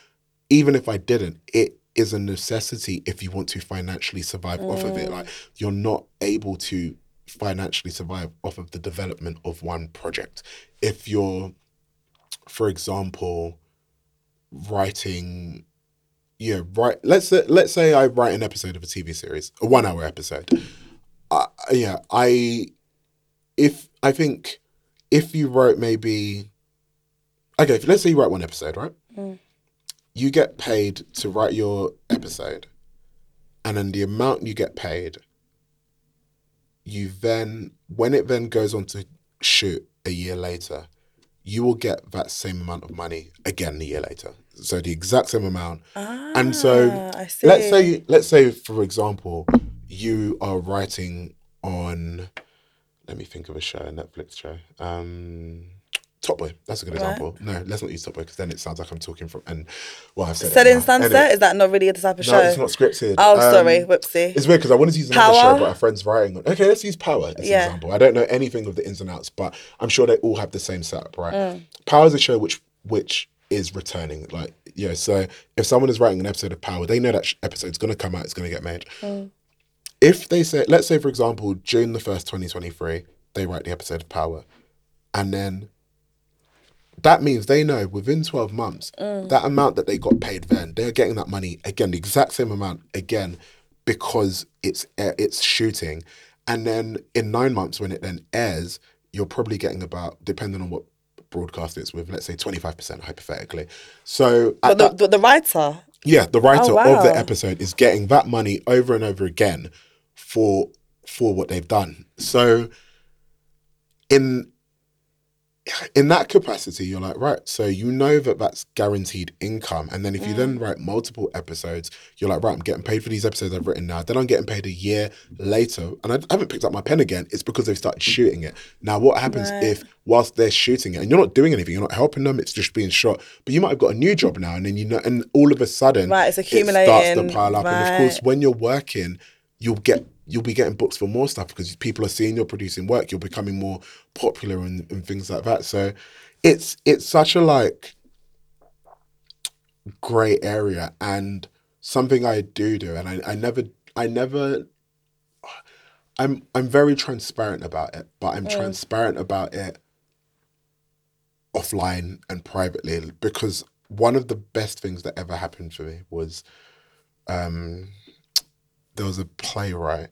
even if I didn't, it is a necessity if you want to financially survive off of Mm. it. Like you're not able to financially survive off of the development of one project if you're, for example, writing yeah, right. Let's say, let's say I write an episode of a TV series, a one hour episode. Uh, yeah, I if I think if you wrote maybe okay, if, let's say you write one episode, right? Mm. You get paid to write your episode, and then the amount you get paid, you then when it then goes on to shoot a year later, you will get that same amount of money again a year later. So the exact same amount. And so Ah, let's say let's say for example you are writing on let me think of a show a netflix show um top boy that's a good Right. example no let's not use top boy because then it sounds like i'm talking from and well i've said Set in now. Sunset Anyway, is that not really a type of no show? it's not scripted Oh, Um, sorry, whoopsie. it's weird because I wanted to use another Power? show, but a friend's writing on. Okay, let's use Power as Yeah. an example. I don't know anything of the ins and outs, but I'm sure they all have the same setup, right? Mm. Power is a show which which is returning. Like, yeah, so if someone is writing an episode of Power, they know that sh- episode's going to come out, it's going to get made. Mm. If they say, let's say, for example, June the 1st, 2023, they write the episode of Power, and then that means they know within 12 months Mm. that amount that they got paid then they're getting that money again the exact same amount again because it's it's shooting and then in 9 months when it then airs you're probably getting about depending on what broadcast it's with let's say 25% hypothetically so But the, that- the, writer. yeah, the writer Oh, of the oh, episode is getting that money over and over again for for what they've done. So in in that capacity, you're like, right, so you know that that's guaranteed income. And then if you then mm. write multiple episodes, you're like, right, I'm getting paid for these episodes I've written now. Then I'm getting paid a year later. And I haven't picked up my pen again. It's because they've started shooting it. Now, what happens Right. if, whilst they're shooting it, and you're not doing anything, you're not helping them, it's just being shot, but you might have got a new job now. And then you know, and all of a sudden, Right, it's It starts accumulating. to pile up. And of course, when you're working, you'll get you'll be getting books for more stuff because people are seeing you're producing work. You're becoming more popular and, and things like that. So it's it's such a like gray area and something I do do, and I, I never I never. I'm I'm very transparent about it, but I'm transparent about it offline and privately because one of the best things that ever happened for me was um there was a playwright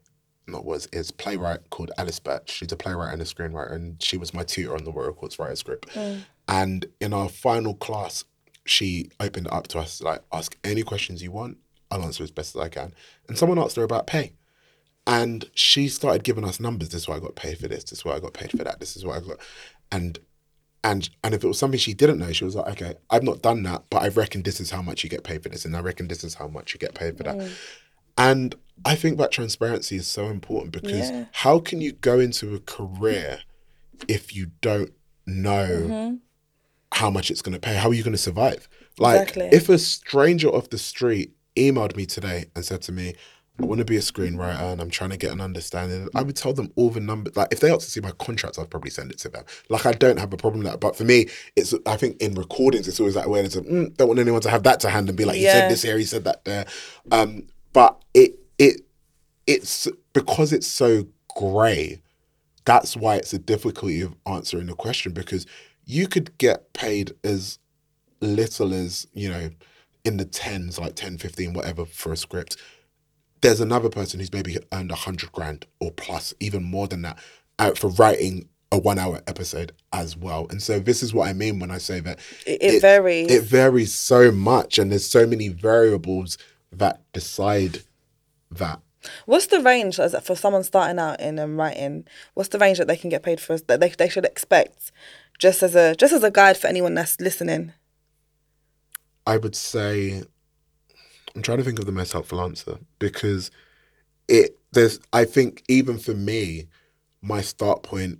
not was is playwright called Alice Birch. She's a playwright and a screenwriter, and she was my tutor on the Royal Courts Writers Group. Mm. And in our final class, she opened it up to us like, ask any questions you want. I'll answer as best as I can. And someone asked her about pay. And she started giving us numbers. This is why I got paid for this. This is why I got paid for that. This is what I got. And and and if it was something she didn't know, she was like, okay, I've not done that, but I reckon this is how much you get paid for this, and I reckon this is how much you get paid for that. Mm. And I think that transparency is so important because Yeah. how can you go into a career if you don't know how much it's going to pay? How are you going to survive? Like, Exactly. if a stranger off the street emailed me today and said to me, I want to be a screenwriter and I'm trying to get an understanding. I would tell them all the numbers. Like if they asked to see my contracts, I'd probably send it to them. Like I don't have a problem with that. But for me, it's I think in recordings, it's always that awareness of mm, don't want anyone to have that to hand and be like, he Yeah. said this here, he said that there. Um, but it it it's because it's so grey. That's why it's a difficulty of answering the question because you could get paid as little as you know in the tens like 10 15 whatever for a script there's another person who's maybe earned a hundred grand or plus even more than that out for writing a one hour episode as well and so this is what i mean when i say that It, it, varies. it varies so much and there's so many variables that decide that What's the range as for someone starting out in um, writing? What's the range that they can get paid for? That they, they should expect, just as a just as a guide for anyone that's listening. I would say I'm trying to think of the most helpful answer because it there's I think even for me, my start point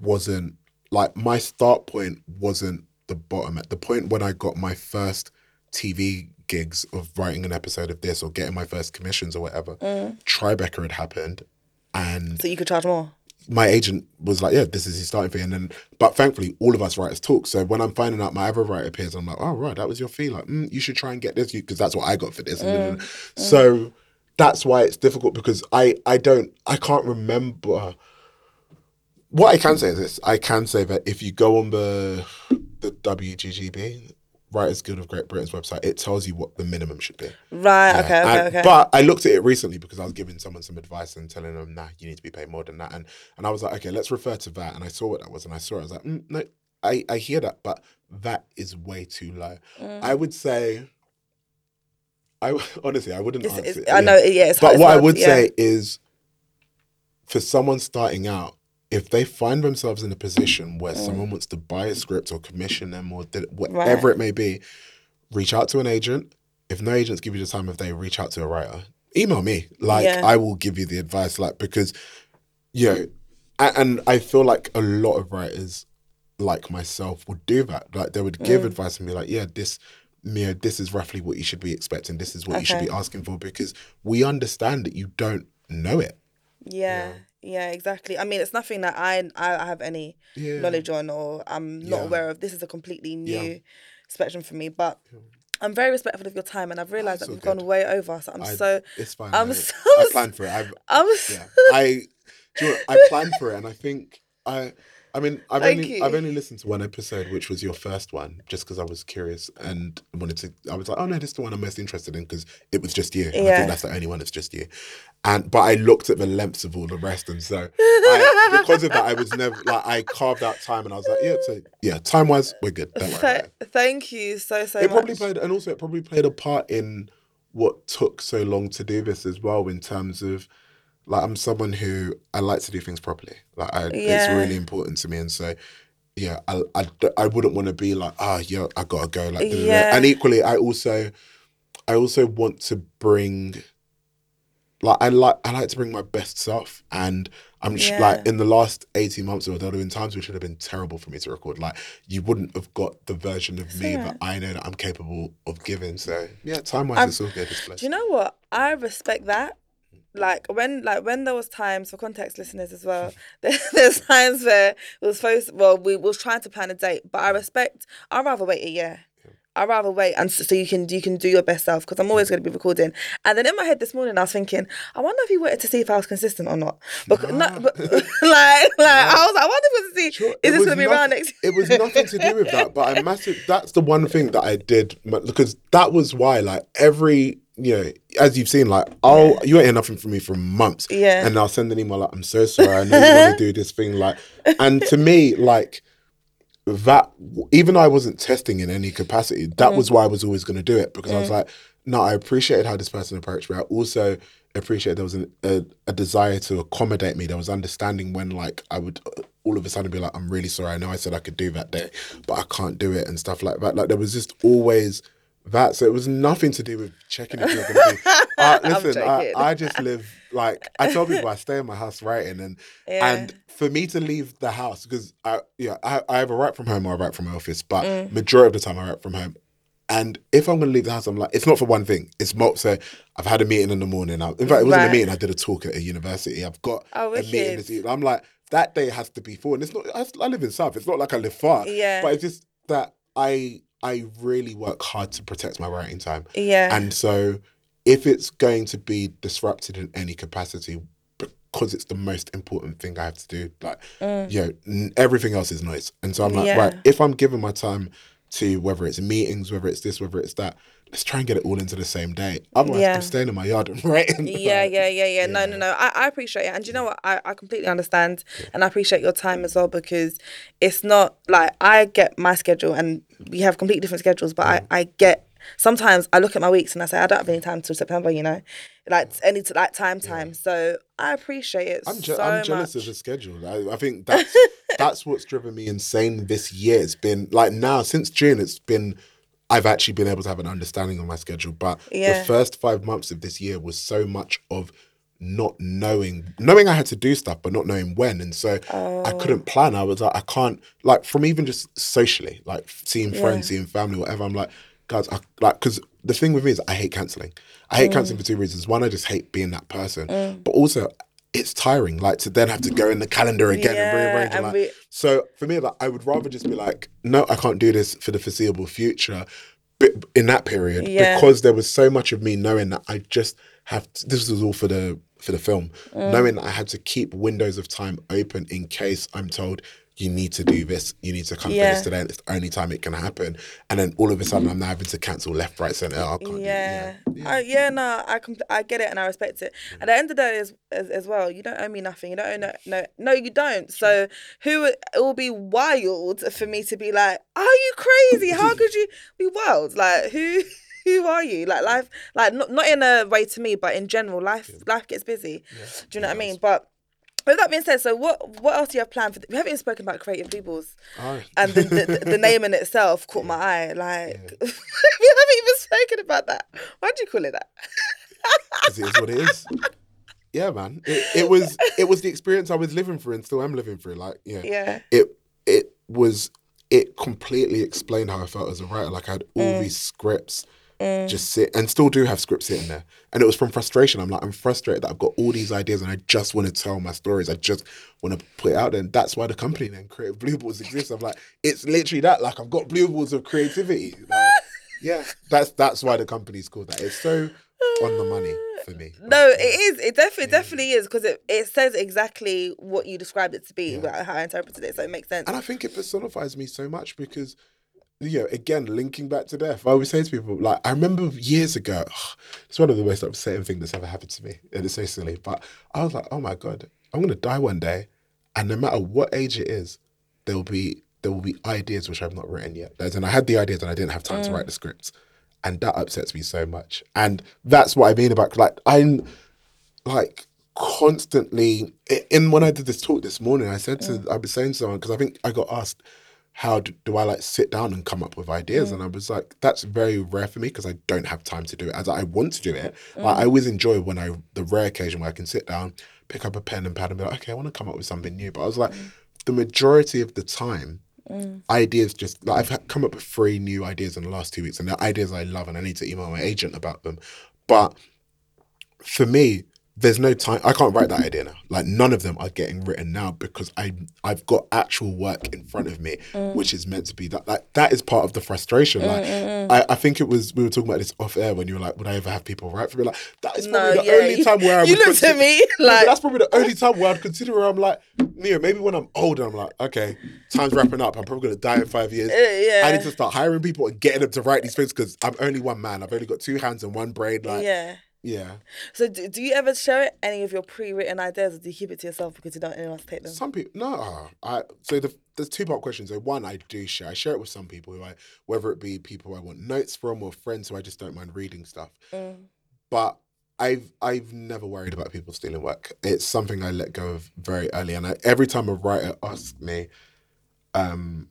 wasn't like my start point wasn't the bottom at the point when I got my first TV gigs of writing an episode of this or getting my first commissions or whatever. Mm. Tribeca had happened, and So you could charge more. my agent was like, "Yeah, this is his starting fee." And then, but thankfully, all of us writers talk. So when I'm finding out my other writer appears, I'm like, "Oh, right, that was your fee. Like, mm, you should try and get this because that's what I got for this." So that's why it's difficult because I I don't I can't remember. What I can say is this: I can say that if you go on the the WGGB Writers Guild of Great Britain's website, it tells you what the minimum should be. Right. Yeah, Okay. Okay. and- okay. But I looked at it recently because I was giving someone some advice and telling them, nah, you need to be paid more than that. And and I was like, okay, let's refer to that. And I saw what that was, and I saw it. I was like, mm, no, I I hear that, but that is way too low. Mm. I would say. I honestly, I wouldn't It's- answer. it's- I know, yeah, it's but hard- what I would yeah. say is, for someone starting out, if they find themselves in a position where mm. someone wants to buy a script or commission them or whatever Right. it may be, reach out to an agent. If no agents give you the time of day, reach out to a writer. Email me. Like Yeah. I will give you the advice. Like because, you know, and I feel like a lot of writers, like myself, would do that. Like they would give mm. advice and be like, yeah, this. Know, this is roughly what you should be expecting. This is what you should be asking for because we understand that you don't know it. Yeah, yeah, exactly. I mean, it's nothing that I I have any Yeah. knowledge on or I'm not Yeah. aware of. This is a completely new Yeah. spectrum for me, but. I'm very respectful of your time, and I've ah, realised that we've all gone way over. So I'm I- so, It's fine. I'm I, so I planned for it. I've, I'm so, I, do you know? I planned for it, and I think I, I mean, I've Thank only, you. I've only listened to one episode, which was your first one, just because I was curious and wanted to. I was like, oh no, this is the one I'm most interested in because it was just you. And I think that's the only one that's just you. And but I looked at the lengths of all the rest, and so I, because of that, I was never like I carved out time, and I was like, yeah, so yeah, time wise, we're good. Don't worry. it. thank you so so It much. probably played, and also it probably played a part in what took so long to do this as well. In terms of, like, I'm someone who I like to do things properly. Like, I, it's really important to me, and so, yeah, I, I, I wouldn't want to be like, ah, yeah, I gotta go. Like. Yeah. and equally, I also, I also want to bring. Like I like I like to bring my best self, and I'm Yeah. like in the last eighteen months, or there have been times which would have been terrible for me to record. Like you wouldn't have got the version of me that I know that I'm capable of giving. So yeah, time wise, it's all good. It's blessed. Do you know what? I respect that. Like when, like when there was times for context listeners as well. There, there's times where it was supposed. Well, we was trying to plan a date, but I respect. I'd rather wait a year. I'd rather wait and so you can you can do your best self because I'm always going to be recording. And then in my head this morning I was thinking, I wonder if he waited to see if I was consistent or not. Because no, but, like like I was like, I wonder if to see Sure, is it this going to be around next. It was nothing to do with that, but I massive. That's the one thing that I did because that was why, like every you know, as you've seen, like oh, I'll you ain't hear nothing from me for months, Yeah. and I'll send an email like I'm so sorry, I know you want to do this thing, like, and to me, like that, even though I wasn't testing in any capacity, that mm-hmm. was why I was always going to do it because I was mm. like, no, I appreciated how this person approached me. I also appreciate there was an, a, a desire to accommodate me. There was understanding when like I would all of a sudden be like, I'm really sorry. I know I said I could do that day, but I can't do it and stuff like that. Like there was just always that. So it was nothing to do with checking if you're going to be. Uh, listen, I. I just live like I tell people I stay in my house writing and Yeah. and for me to leave the house because I yeah I, I either write from home or I write from my office, but Mm. majority of the time I write from home. And if I'm going to leave the house, I'm like, it's not for one thing. It's more so I've had a meeting in the morning. I, in fact, it wasn't Right. a meeting. I did a talk at a university. I've got Oh, a meeting this evening. I'm like, that day has to be full. And it's not, I, I live in South. It's not like I live far. Yeah. But it's just that I I really work hard to protect my writing time. Yeah. And so if it's going to be disrupted in any capacity, because it's the most important thing I have to do, like, you know, everything else is noise. And so I'm like, Mm. Yeah. right, if I'm giving my time to whether it's meetings, whether it's this, whether it's that, let's try and get it all into the same day. Otherwise, Yeah. I'm staying in my yard and writing. yeah, yeah, yeah, yeah. No, no, no. I, I appreciate it. And you know what? I, I completely understand and I appreciate your time as well because it's not like I get my schedule and we have completely different schedules, but I, I get sometimes I look at my weeks and I say I don't have any time till September, you know? Like any t- like time time. So I appreciate it I'm, je- so I'm jealous much. of the schedule. I, I think that's that's what's driven me insane this year. It's been like now since June, it's been I've actually been able to have an understanding of my schedule. But Yeah. the first five months of this year was so much of not knowing, knowing I had to do stuff, but not knowing when. And so I Oh. couldn't plan. I was like, I can't like from even just socially, like seeing friends, seeing family, whatever. I'm like. guys, I, like, because the thing with me is I hate canceling. I hate mm. canceling for two reasons. One, I just hate being that person, mm. but also it's tiring, like to then have to go in the calendar again Yeah, and rearrange. and, like, re- so for me, like, I would rather just be like, no, I can't do this for the foreseeable future. But in that period, Yeah. because there was so much of me knowing that I just have to, this was all for the for the film, Mm. knowing that I had to keep windows of time open in case I'm told you need to do this, you need to come Yeah. for this today, it's the only time it can happen. And then all of a sudden, mm. I'm now having to cancel left, right, center. Oh, I can't Yeah. do it. I, yeah, no, I compl- I get it and I respect it. At the end of the day, as, as as well, you don't owe me nothing. You don't owe no no no, you don't. So who it will be wild for me to be like, are you crazy? How could you be wild? Like who? Who are you? Like life, like not not in a way to me, but in general, life life gets busy. Do you know what I mean? But with that being said, so what what else do you have planned for? We haven't even spoken about creative labels, Oh. and the, the, the name in itself caught my eye. Like we haven't even spoken about that. Why'd you call it that? 'Cause it is what it is. Yeah, man. It, it was it was the experience I was living through and still am living through. Like, yeah, Yeah. it it was it completely explained how I felt as a writer. Like I had all Mm. these scripts just sit and still do have scripts sitting there. And it was from frustration. I'm like, I'm frustrated that I've got all these ideas and I just want to tell my stories. I just want to put it out there. And that's why the company then Creative Blue Balls exists. I'm like, it's literally that. Like I've got blue balls of creativity. Like, yeah. That's that's why the company's called that. It's so on the money for me. No, it is. It definitely, definitely is because it, it says exactly what you described it to be, like how I interpreted it. So it makes sense. And I think it personifies me so much because, you know, again, linking back to death, I always say to people, like, I remember years ago, it's one of the most upsetting things that's ever happened to me. And it's so silly. But I was like, oh my God, I'm going to die one day. And no matter what age it is, there will be there will be ideas which I've not written yet. As in, I had the ideas and I didn't have time to mm. write the scripts. And that upsets me so much. And that's what I mean about, like, I'm like constantly in when I did this talk this morning, I said to mm. I was saying to someone because I think I got asked how do, do I like sit down and come up with ideas, and mm. I was like, that's very rare for me because I don't have time to do it as I want to do it. Like, I mm. always enjoy when I the rare occasion where I can sit down, pick up a pen and pad, and be like, okay, I want to come up with something new. But I was like, mm. the majority of the time. Ideas just like I've come up with three new ideas in the last two weeks, and they're ideas I love, and I need to email my agent about them. But for me, there's no time. I can't write that idea now. Like none of them are getting written now because I I've got actual work in front of me, mm. which is meant to be that. Like that is part of the frustration. Like mm, mm, I, I think it was we were talking about this off air when you were like, would I ever have people write for me? Like that is probably No, the yeah, only you- time where I you looked at consider- me No, like- that's probably the only time where I'd consider where I'm like, Neo, maybe when I'm older, I'm like, okay, time's wrapping up. I'm probably gonna die in five years. Uh, yeah. I need to start hiring people and getting them to write these things because I'm only one man. I've only got two hands and one brain. Like, yeah. Yeah. So do, do you ever share any of your pre-written ideas, or do you keep it to yourself because you don't want anyone else to take them? Some people no. I so the, there's two part questions. So one, I do share. I share it with some people who I, whether it be people I want notes from or friends who I just don't mind reading stuff. Mm. But I've I've never worried about people stealing work. It's something I let go of very early, and I, every time a writer asks me, um,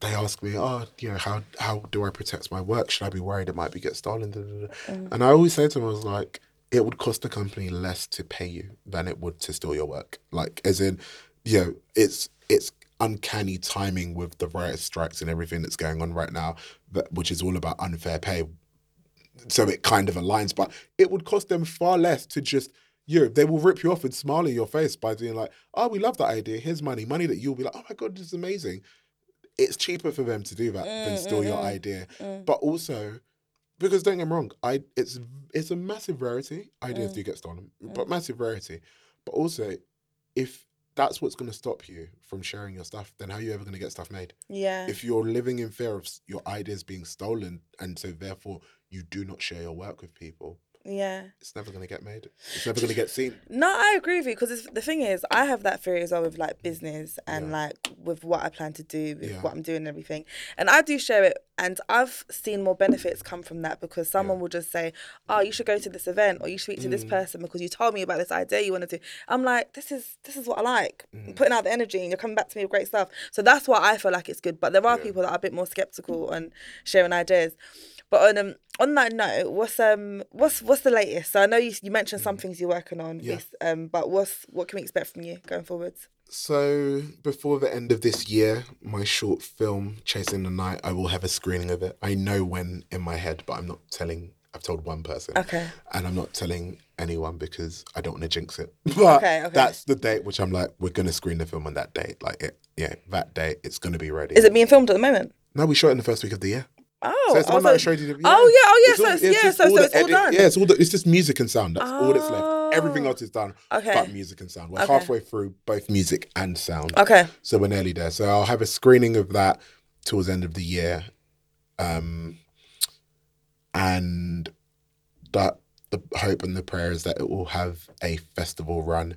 they ask me, oh, you know, how how do I protect my work? Should I be worried it might be get stolen? Da, da, da. Mm. And I always say to them, I was like, it would cost the company less to pay you than it would to steal your work. Like, as in, you know, it's it's uncanny timing with the writers' strikes and everything that's going on right now, that which is all about unfair pay. So it kind of aligns, but it would cost them far less to just you know, they will rip you off and smile in your face by being like, "Oh, we love that idea. Here's money, money that you'll be like, oh my god, this is amazing." It's cheaper for them to do that than mm, steal your mm-hmm. idea, mm. but also because don't get me wrong, I it's it's a massive rarity. Ideas mm. do get stolen, but massive rarity. But also, if that's what's going to stop you from sharing your stuff, then how are you ever going to get stuff made? Yeah. If you're living in fear of your ideas being stolen, and so therefore you do not share your work with people, yeah. it's never going to get made. It's never going to get seen. No, I agree with you because the thing is, I have that fear as well with like business and like with what I plan to do, with Yeah. what I'm doing and everything. And I do share it, and I've seen more benefits come from that because someone will just say, "Oh, you should go to this event or you should speak to Mm. this person because you told me about this idea you want to do." I'm like, "This is this is what I like, Mm. Putting out the energy, and you're coming back to me with great stuff." So that's why I feel like it's good. But there are people that are a bit more skeptical on sharing ideas. But on um, on that note, what's um what's what's the latest? So I know you you mentioned some things you're working on. Mm. Yeah. This, um, but what's what can we expect from you going forwards? So before the end of this year, my short film Chasing the Night, I will have a screening of it. I know when in my head, but I'm not telling. I've told one person, Okay. and I'm not telling anyone because I don't want to jinx it. But Okay, okay. that's the date which I'm like, we're gonna screen the film on that date. Like, it, yeah, that date, it's gonna be ready. Is it being filmed at the moment? No, we shot it in the first week of the year. Oh, So it's one that I showed you. The, Oh, yeah, oh, yeah, It's so it's- yeah, so- so the it's all done. Yeah, it's all. The, it's just music and sound. That's all that's left. Everything Oh. else is done, Okay. but music and sound. We're Okay. halfway through both music and sound. Okay. So we're nearly there. So I'll have a screening of that towards the end of the year. Um, and that the hope and the prayer is that it will have a festival run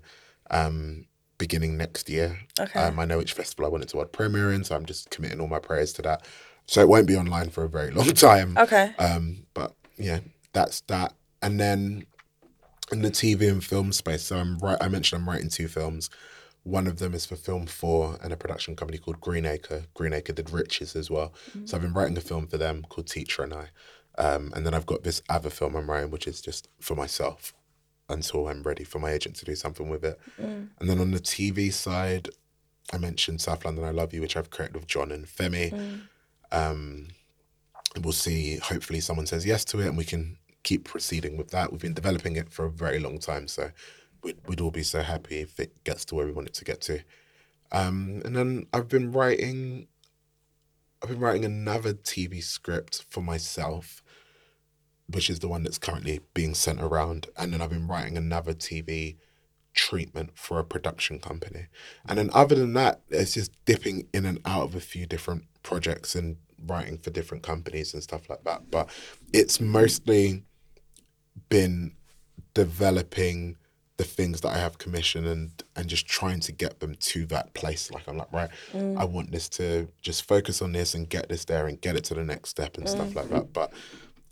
um, beginning next year. Okay. Um, I know which festival I want it to world premiere in, so I'm just committing all my prayers to that. So it won't be online for a very long time. Okay. Um, but yeah, that's that. And then in the TV and film space, so I'm right. I mentioned I'm writing two films. One of them is for Film Four and a production company called Greenacre. Greenacre did Riches as well. So I've been writing a film for them called Teacher and I. Um, and then I've got this other film I'm writing, which is just for myself until I'm ready for my agent to do something with it. And then on the TV side, I mentioned South London I Love You, which I've created with John and Femi. Um, we'll see. Hopefully, someone says yes to it, and we can keep proceeding with that. We've been developing it for a very long time, so we'd, we'd all be so happy if it gets to where we want it to get to. Um, and then I've been writing. I've been writing another TV script for myself, which is the one that's currently being sent around. And then I've been writing another TV treatment for a production company. And then other than that, it's just dipping in and out of a few different projects and writing for different companies and stuff like that. But it's mostly been developing the things that I have commissioned and and just trying to get them to that place. Like I'm like, right, mm. I want this to just focus on this and get this there and get it to the next step and stuff mm. like that. But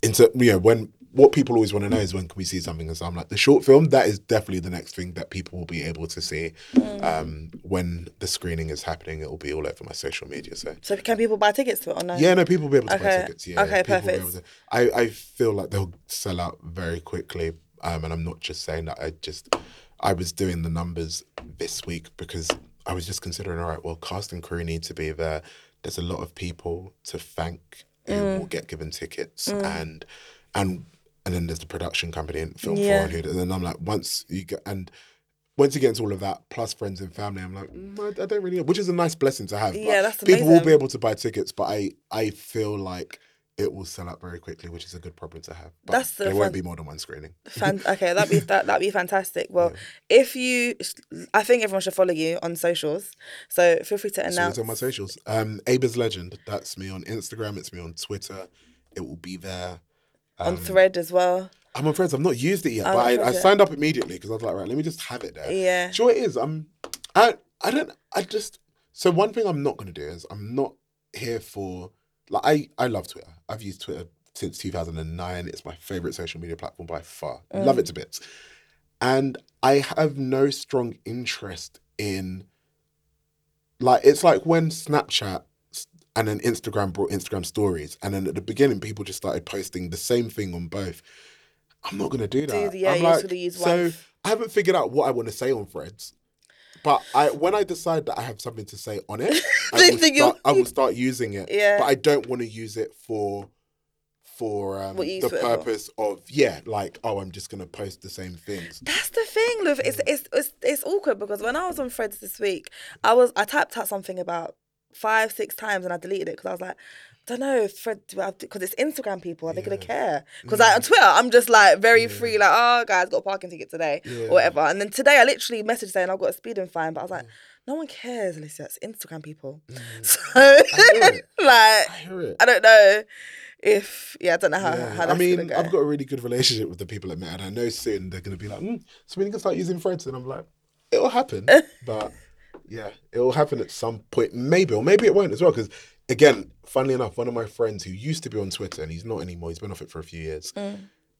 into you know, when what people always want to know is when can we see something and so I'm like the short film that is definitely the next thing that people will be able to see um, when the screening is happening it will be all over my social media so So can people buy tickets to it or no? yeah, no, people will be able to buy tickets. Yeah, Okay, people will be perfect. able to- I, I feel like they'll sell out very quickly. Um, and I'm not just saying that. I just, I was doing the numbers this week because I was just considering, all right, well, cast and crew need to be there. There's a lot of people to thank who Mm. will get given tickets, and and and then there's the production company and film Yeah. for, and, then I'm like, once you get and. Once you get into all of that, plus friends and family, I'm like, mm, I, I don't really know, which is a nice blessing to have. but Yeah, that's people will be able to buy tickets, but I I feel like it will sell out very quickly, which is a good problem to have. But That's the there fun- won't be more than one screening. Fan- okay, that'd be that that'd be fantastic. Well, if you, I think everyone should follow you on socials. So feel free to announce. it's on my socials. Um, Abe's Legend. That's me on Instagram. It's me on Twitter. It will be there. Um, on Thread as well. I'm on Threads. I've not used it yet, Oh, but I, I signed up immediately because I was like, right, let me just have it there. Yeah. Sure, it is. I'm. I I don't. I just. So one thing I'm not going to do is I'm not here for like I I love Twitter. I've used Twitter since 2009. It's my favorite social media platform by far. Mm. Love it to bits. And I have no strong interest in like it's like when Snapchat and then Instagram brought Instagram stories, and then at the beginning people just started posting the same thing on both. I'm not gonna do that. the- yeah, I'm like, use so one. I haven't figured out what I want to say on Threads. But I, when I decide that I have something to say on it, I will, start, I will start using it. Yeah. But I don't want to use it for for um, What you use the for. purpose of yeah, like oh, I'm just gonna post the same things. That's the thing, Luv. It's, it's it's it's awkward because when I was on Threads this week, I was I typed out something about five six times and I deleted it because I was like. I don't know if Fred because it's Instagram people. Are they gonna care? Because like on Twitter, I'm just like very free, like oh guys, got a parking ticket today Yeah. or whatever. And then today, I literally messaged saying I've got a speeding fine, but I was like, no one cares, Alicia. It's Instagram people. So it. like, I. I don't know if yeah, I don't know how, Yeah. how that's I mean, go. I've got a really good relationship with the people at Meta, and I know soon they're going to be like, mm, so we can start using Threads, and I'm like, it'll happen, but yeah, it'll happen at some point, maybe, or maybe it won't as well, because again, funnily enough, one of my friends who used to be on Twitter, and he's not anymore, he's been off it for a few years, mm.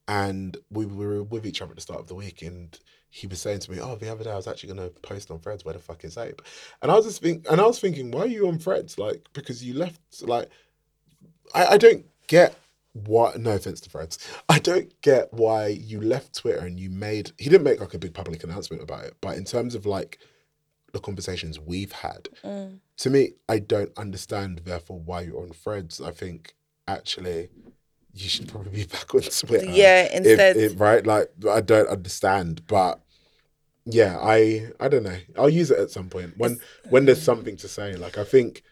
and we were with each other at the start of the week, and he was saying to me, "Oh, the other day I was actually going to post on Threads. Where the fuck is Abe?" And I was just think, and I was thinking, why are you on Threads? Like, because you left, like, I, I don't get what no offense to Threads. I don't get why you left Twitter and you made he didn't make like a big public announcement about it, but in terms of like the conversations we've had, Mm. to me, I don't understand therefore why you're on Threads. I think actually you should probably be back on Twitter. Yeah, instead- if- right? Like I don't understand, but yeah, I I don't know. I'll use it at some point when when there's something to say. Like I think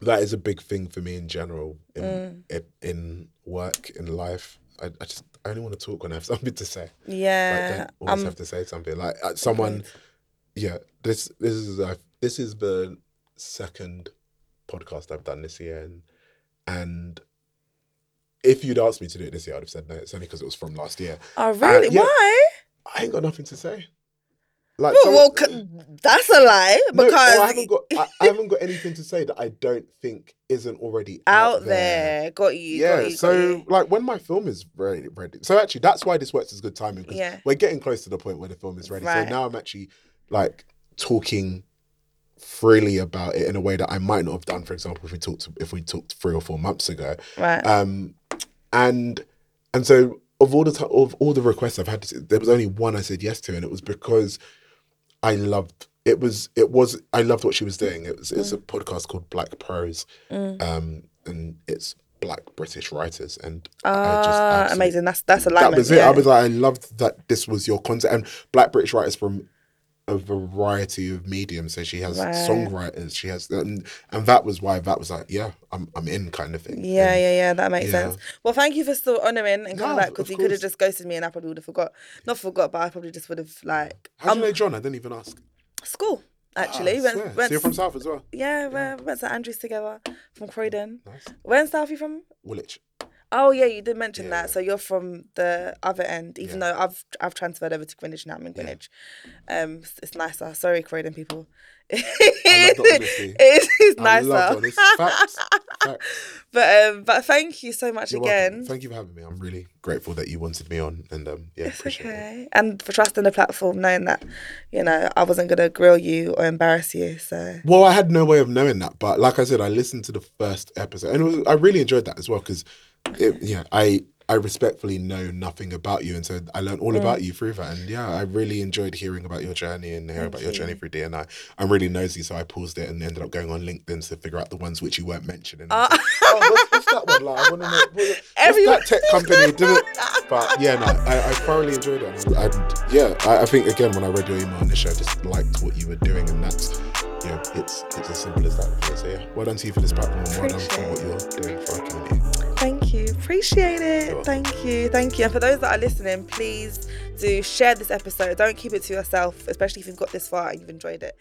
that is a big thing for me in general in Mm. in, in work in life. I, I just I only want to talk when I have something to say. Like, Yeah. don't always Um, have to say something. Like uh, someone, yeah. This this is uh, this is the second podcast I've done this year, and and if you'd asked me to do it this year, I'd have said no. It's only because it was from last year. oh, really? yeah. Why? I ain't got nothing to say. Like Well, well, that's a lie No, because I haven't got I, I haven't got anything to say that I don't think isn't already out, out there. Got you. Yeah, got you, so you. like when my film is ready, ready. So actually, that's why this works as good timing because Yeah. we're getting close to the point where the film is ready. Right. So now I'm actually like talking freely about it in a way that I might not have done, for example, if we talked if we talked three or four months ago. Right. Um, and and so of all the ti of all the requests I've had, there was only one I said yes to, and it was because I loved it was it was I loved what she was doing. It was it's a podcast called Black Prose, um, and it's black British writers, and Ah, amazing. That's that's That alignment. was it. yeah. I was like, I loved that this was your content, and black British writers from a variety of mediums. So she has Right. songwriters, she has, and, and that was why that was like, yeah, I'm I'm in kind of thing. Yeah, And- yeah, yeah. That makes yeah. sense. Well, thank you for still honouring and coming No, back because you could have just ghosted me and I probably would have forgot. Not forgot, but I probably just would have like How do you know John? I didn't even ask. school actually. Ah, went, went so you're from South as well. yeah, we went to Andrews together from Croydon. Nice. Where in South are you from? Woolwich. Oh yeah, you did mention Yeah. that. So you're from the other end, even Yeah. though I've I've transferred over to Greenwich now. I'm in Greenwich. Um, it's, it's nicer. Sorry, Croydon people. I love the honesty. It's, nicer. facts. facts. But um, but thank you so much You're again. welcome. Thank you for having me. I'm really grateful that you wanted me on, and um, yeah, It's appreciate it. okay. And for trusting the platform, knowing that, you know, I wasn't gonna grill you or embarrass you. So Well, I had no way of knowing that, but like I said, I listened to the first episode, and it was, I really enjoyed that as well because, yeah, I I respectfully know nothing about you, and so I learned all about you through that, and yeah, I really enjoyed hearing about your journey and hearing about your journey through DNI. I'm really nosy, so I paused it and ended up going on LinkedIn to figure out the ones which you weren't mentioning. Like, oh, what's, what's that one like? I want to know. What's, what's Everyone- that tech company? Didn't. But yeah, no, I, I thoroughly enjoyed it. And, and yeah, I, I think again when I read your email initially, I just liked what you were doing, and that's yeah, it's it's as simple as that. So yeah, well done to you for this platform. Well done for what you're doing for our community. Appreciate it. Thank you, thank you. And for those that are listening, please do share this episode. Don't keep it to yourself, especially if you've got this far and you've enjoyed it.